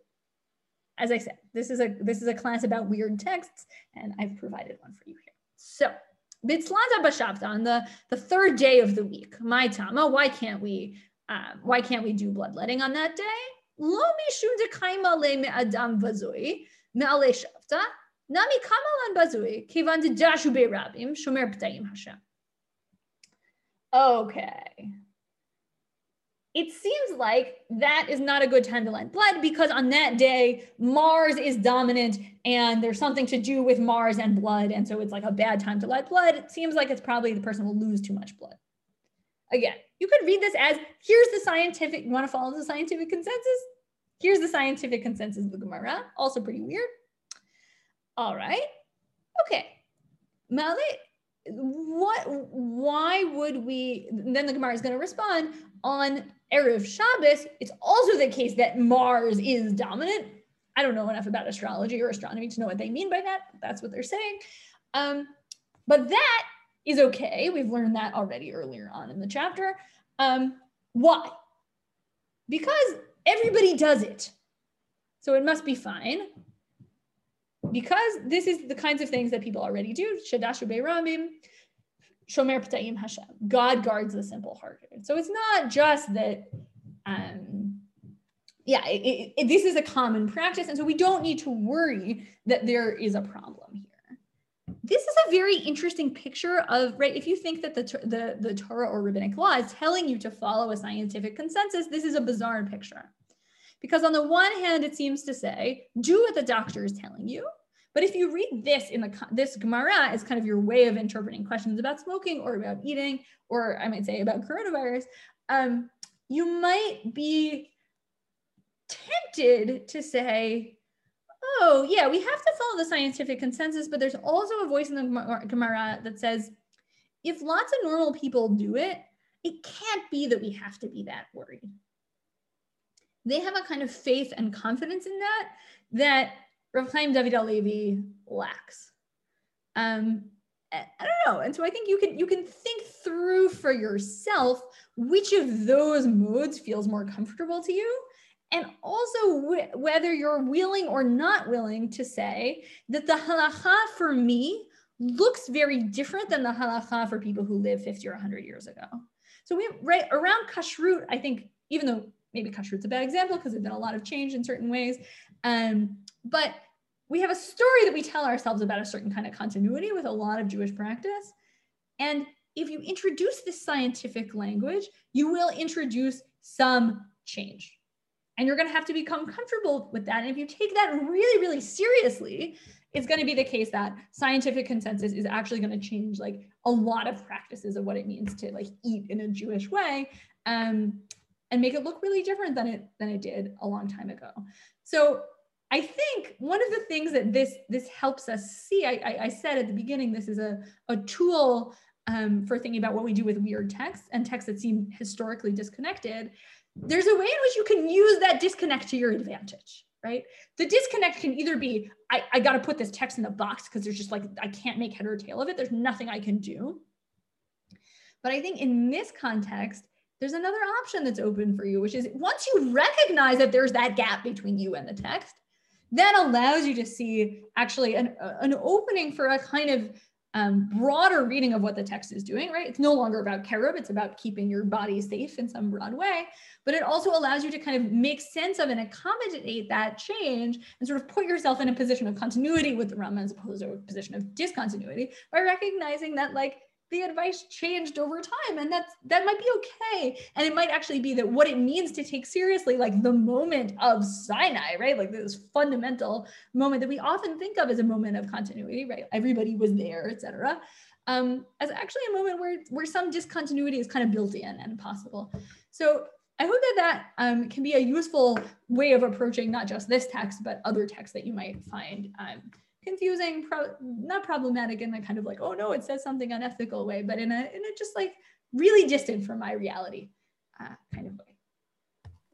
as I said, this is a this is a class about weird texts, and I've provided one for you here. So Bitzlata Bashavta on the, the third day of the week. My tama, why can't we um, why can't we do bloodletting on that day? Lo mishum dekaima le me'adam vazui me'ale shavta nami kamalan bazui kivan dashu rabim shomer p'tayim Hashem. Okay, it seems like that is not a good time to lend blood because on that day, Mars is dominant and there's something to do with Mars and blood. And so it's like a bad time to let blood. It seems like it's probably the person will lose too much blood. Again, you could read this as here's the scientific, you want to follow the scientific consensus? Here's the scientific consensus of the Gemara. Also pretty weird. All right. Okay. Malik, what why would we then the Gemara is going to respond on Erev Shabbos, it's also the case that Mars is dominant. I don't know enough about astrology or astronomy to know what they mean by that. That's what they're saying. Um, but that is okay. We've learned that already earlier on in the chapter. Um, why? Because everybody does it. So it must be fine. Because this is the kinds of things that people already do. Shadashu Rabim, Shomer P'tayim Hashem. God guards the simple hearted. So it's not just that, um, yeah, it, it, this is a common practice. And so we don't need to worry that there is a problem here. This is a very interesting picture of, right, if you think that the, the, the Torah or rabbinic law is telling you to follow a scientific consensus, this is a bizarre picture. Because on the one hand, it seems to say, do what the doctor is telling you. But if you read this in the this Gemara as kind of your way of interpreting questions about smoking or about eating, or I might say about coronavirus, um, you might be tempted to say, oh, yeah, we have to follow the scientific consensus, but there's also a voice in the Gemara that says, if lots of normal people do it, it can't be that we have to be that worried. They have a kind of faith and confidence in that, that Rav Chaim David lacks. Um, I don't know. And so I think you can you can think through for yourself which of those modes feels more comfortable to you and also whether you're willing or not willing to say that the halacha for me looks very different than the halacha for people who live 50 or 100 years ago. So we right around kashrut, I think even though maybe kashrut's a bad example because there's been a lot of change in certain ways, um, but we have a story that we tell ourselves about a certain kind of continuity with a lot of Jewish practice. And if you introduce this scientific language, you will introduce some change. And you're going to have to become comfortable with that. And if you take that really, really seriously, it's going to be the case that scientific consensus is actually going to change like a lot of practices of what it means to like eat in a Jewish way um, and make it look really different than it than it did a long time ago. So I think one of the things that this this helps us see, I, I, I said at the beginning, this is a, a tool um, for thinking about what we do with weird texts and texts that seem historically disconnected. There's a way in which you can use that disconnect to your advantage, right? The disconnect can either be, I, I got to put this text in the box because there's just like, I can't make head or tail of it. There's nothing I can do. But I think in this context, there's another option that's open for you, which is once you recognize that there's that gap between you and the text, that allows you to see actually an, an opening for a kind of um, broader reading of what the text is doing, right? It's no longer about cherub, it's about keeping your body safe in some broad way, but it also allows you to kind of make sense of and accommodate that change and sort of put yourself in a position of continuity with the Rambam as opposed to a position of discontinuity by recognizing that like the advice changed over time and that's that might be okay. And it might actually be that what it means to take seriously like the moment of sinai right? Like this fundamental moment that we often think of as a moment of continuity right? Everybody was there etc um, as actually a moment where where some discontinuity is kind of built in and possible. So I hope that that um, can be a useful way of approaching not just this text, but other texts that you might find um, confusing, pro- not problematic in the kind of like, oh no, it says something unethical way, but in a in a just like really distant from my reality uh, kind of way.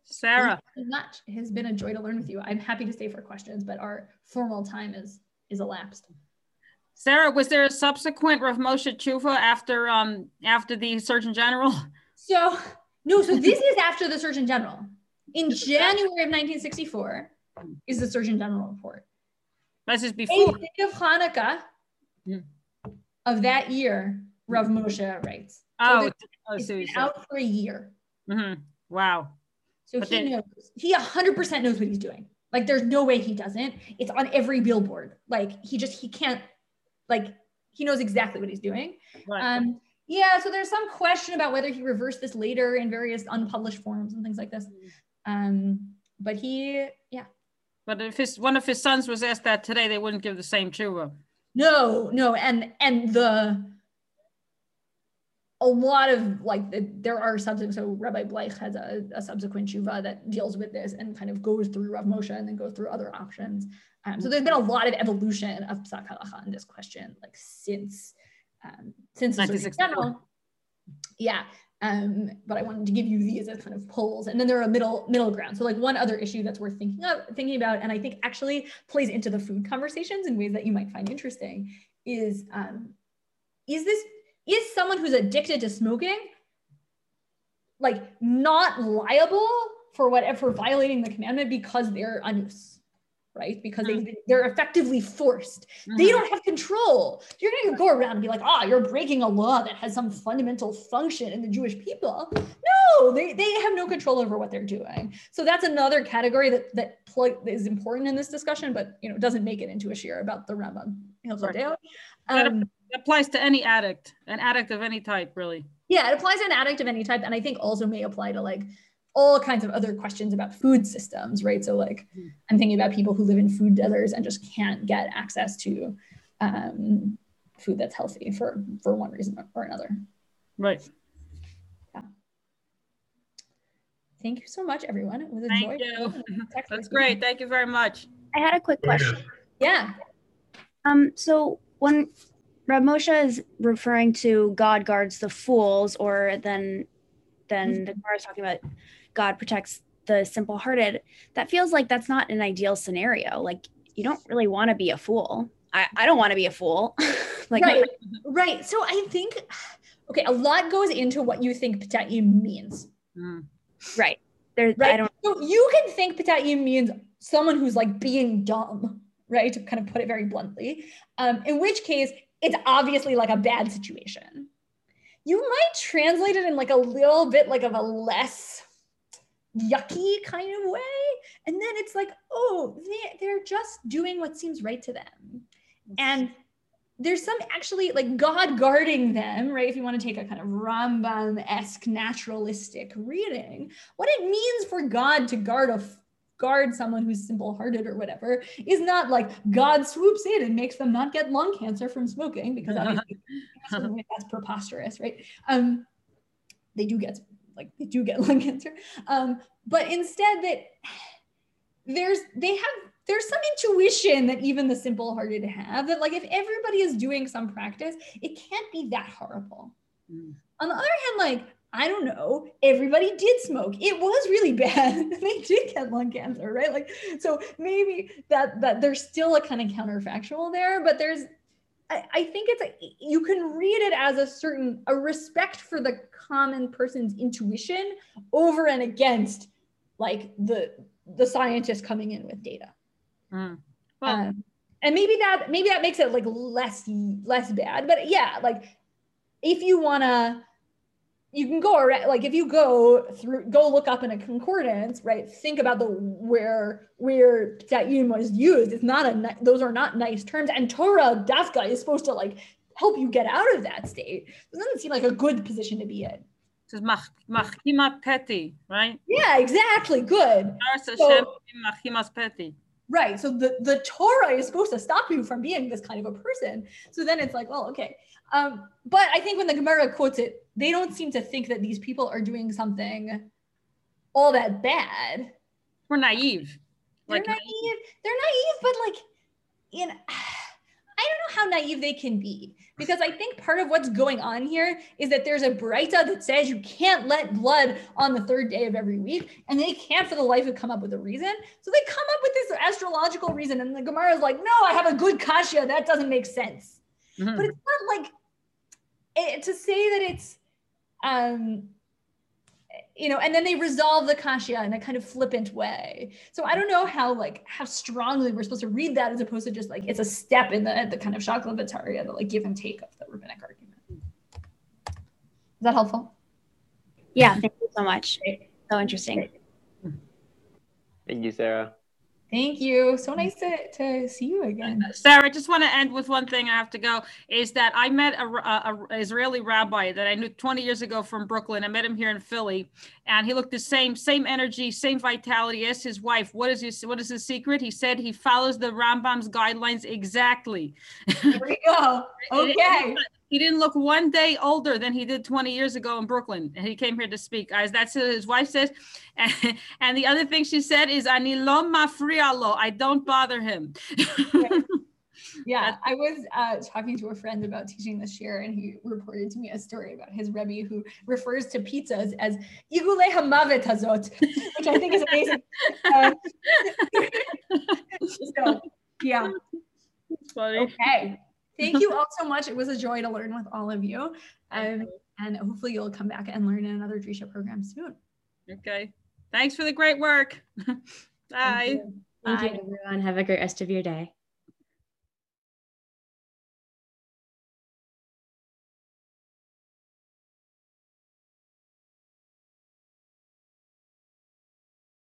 Sarah. Thank much. It has been a joy to learn with you. I'm happy to stay for questions, but our formal time is is elapsed. Sarah, was there a subsequent Rav Moshe Tshuva after um after the Surgeon General? So no, so this is after the Surgeon General. In January of 1964 is the Surgeon General report. This is before. day of Hanukkah of that year, Rav Moshe writes. Oh, so oh, it's been out for a year. Mm-hmm. Wow. So but he then, knows. He 100% knows what he's doing. Like, there's no way he doesn't. It's on every billboard. Like, he just, he can't, like, he knows exactly what he's doing. Right. Um, yeah, so there's some question about whether he reversed this later in various unpublished forms and things like this. Mm-hmm. Um, but he, yeah, but if his one of his sons was asked that today, they wouldn't give the same tshuva. No, no, and and the a lot of like the, there are subsequent. So Rabbi Bleich has a, a subsequent tshuva that deals with this and kind of goes through Rav Moshe and then goes through other options. Um, so there's been a lot of evolution of psak halacha in this question, like since um, since the general. Yeah, um, but I wanted to give you these as kind of polls. And then there are a middle middle ground. So like one other issue that's worth thinking of, thinking about, and I think actually plays into the food conversations in ways that you might find interesting, is um, is this is someone who's addicted to smoking like not liable for whatever for violating the commandment because they're anus? Right? Because mm-hmm. they, they're effectively forced. Mm-hmm. They don't have control. You're going to go around and be like, ah, oh, you're breaking a law that has some fundamental function in the Jewish people. No, they, they have no control over what they're doing. So that's another category that, that pl- is important in this discussion, but you know, doesn't make it into a shiur about the Rambam. Right. Um, it applies to any addict, an addict of any type, really. Yeah, it applies to an addict of any type. And I think also may apply to like all kinds of other questions about food systems, right? So like mm-hmm. I'm thinking about people who live in food deserts and just can't get access to um, food that's healthy for for one reason or another. Right. Yeah. Thank you so much, everyone. It was a Thank joy. You. That's great. Thank you very much. I had a quick question. Yeah. Um. So when Rav Moshe is referring to God guards the fools, or then then mm-hmm. the Gemara is talking about God protects the simple hearted, that feels like that's not an ideal scenario. Like you don't really want to be a fool. I, I don't want to be a fool. like right, right. So I think okay, a lot goes into what you think patayim means. Mm. Right. There, right. I don't. So you can think patayim means someone who's like being dumb, right? To kind of put it very bluntly. Um, in which case, it's obviously like a bad situation. You might translate it in like a little bit like of a less yucky kind of way. And then it's like, oh, they, they're just doing what seems right to them. And there's some actually like God guarding them, right? If you want to take a kind of Rambam esque naturalistic reading, what it means for God to guard a guard someone who's simple hearted or whatever is not like God swoops in and makes them not get lung cancer from smoking because obviously that's preposterous, right? Um, they do get like they do get lung cancer, um, but instead that there's they have there's some intuition that even the simple hearted have that like if everybody is doing some practice it can't be that horrible. Mm. on the other hand like i don't know everybody did smoke. It was really bad. They did get lung cancer right? Like so maybe that that there's still a kind of counterfactual there but there's I, I think it's a, you can read it as a certain a respect for the common person's intuition over and against like the the scientist coming in with data Mm. Well, um, and maybe that maybe that makes it like less less bad. But yeah, like if you wanna you can go around like if you go through go look up in a concordance right think about the where where ta'im was used. It's not a those are not nice terms. And torah dafka is supposed to like help you get out of that state. It doesn't seem like a good position to be in. It's machkimat peti right? Yeah exactly. Good. So, Right. So the, the Torah is supposed to stop you from being this kind of a person. So then it's like, well, okay. Um, but I think when the Gemara quotes it, they don't seem to think that these people are doing something all that bad. We're naive. They're like, naive. They're naive, but like in I don't know how naive they can be because I think part of what's going on here is that there's a Braita that says you can't let blood on the third day of every week, and they can't for the life of come up with a reason. So they come up with this astrological reason, and the Gemara is like, no, I have a good kasha. That doesn't make sense. Mm-hmm. But it's not like it, to say that it's um you know, and then they resolve the kasha in a kind of flippant way. So I don't know how like how strongly we're supposed to read that as opposed to just like it's a step in the the kind of shakla v'tarya, the like give and take of the rabbinic argument. Is that helpful? Yeah, thank you so much. So interesting. Thank you, Sarah. Thank you. So nice to, to see you again. Uh, Sarah, I just want to end with one thing. I have to go. Is that I met a, a, a, Israeli rabbi that I knew 20 years ago from Brooklyn. I met him here in Philly, and he looked the same, same energy, same vitality as his wife. What is his What is his secret? He said he follows the Rambam's guidelines exactly. There we go. Okay he didn't look one day older than he did 20 years ago in Brooklyn. And he came here to speak. Guys, that's what his wife says. And, and the other thing she said is, Ani lo mafrialo. I don't bother him. yeah, I was uh, talking to a friend about teaching this year, and he reported to me a story about his rebbe who refers to pizzas as igule hamavet hazot, which I think is amazing. Uh, so, yeah. Funny. Okay. Thank you all so much. It was a joy to learn with all of you. Um, and hopefully you'll come back and learn in another Drisha program soon. Okay. Thanks for the great work. Bye. Thank you, Thank you everyone. Have a great rest of your day.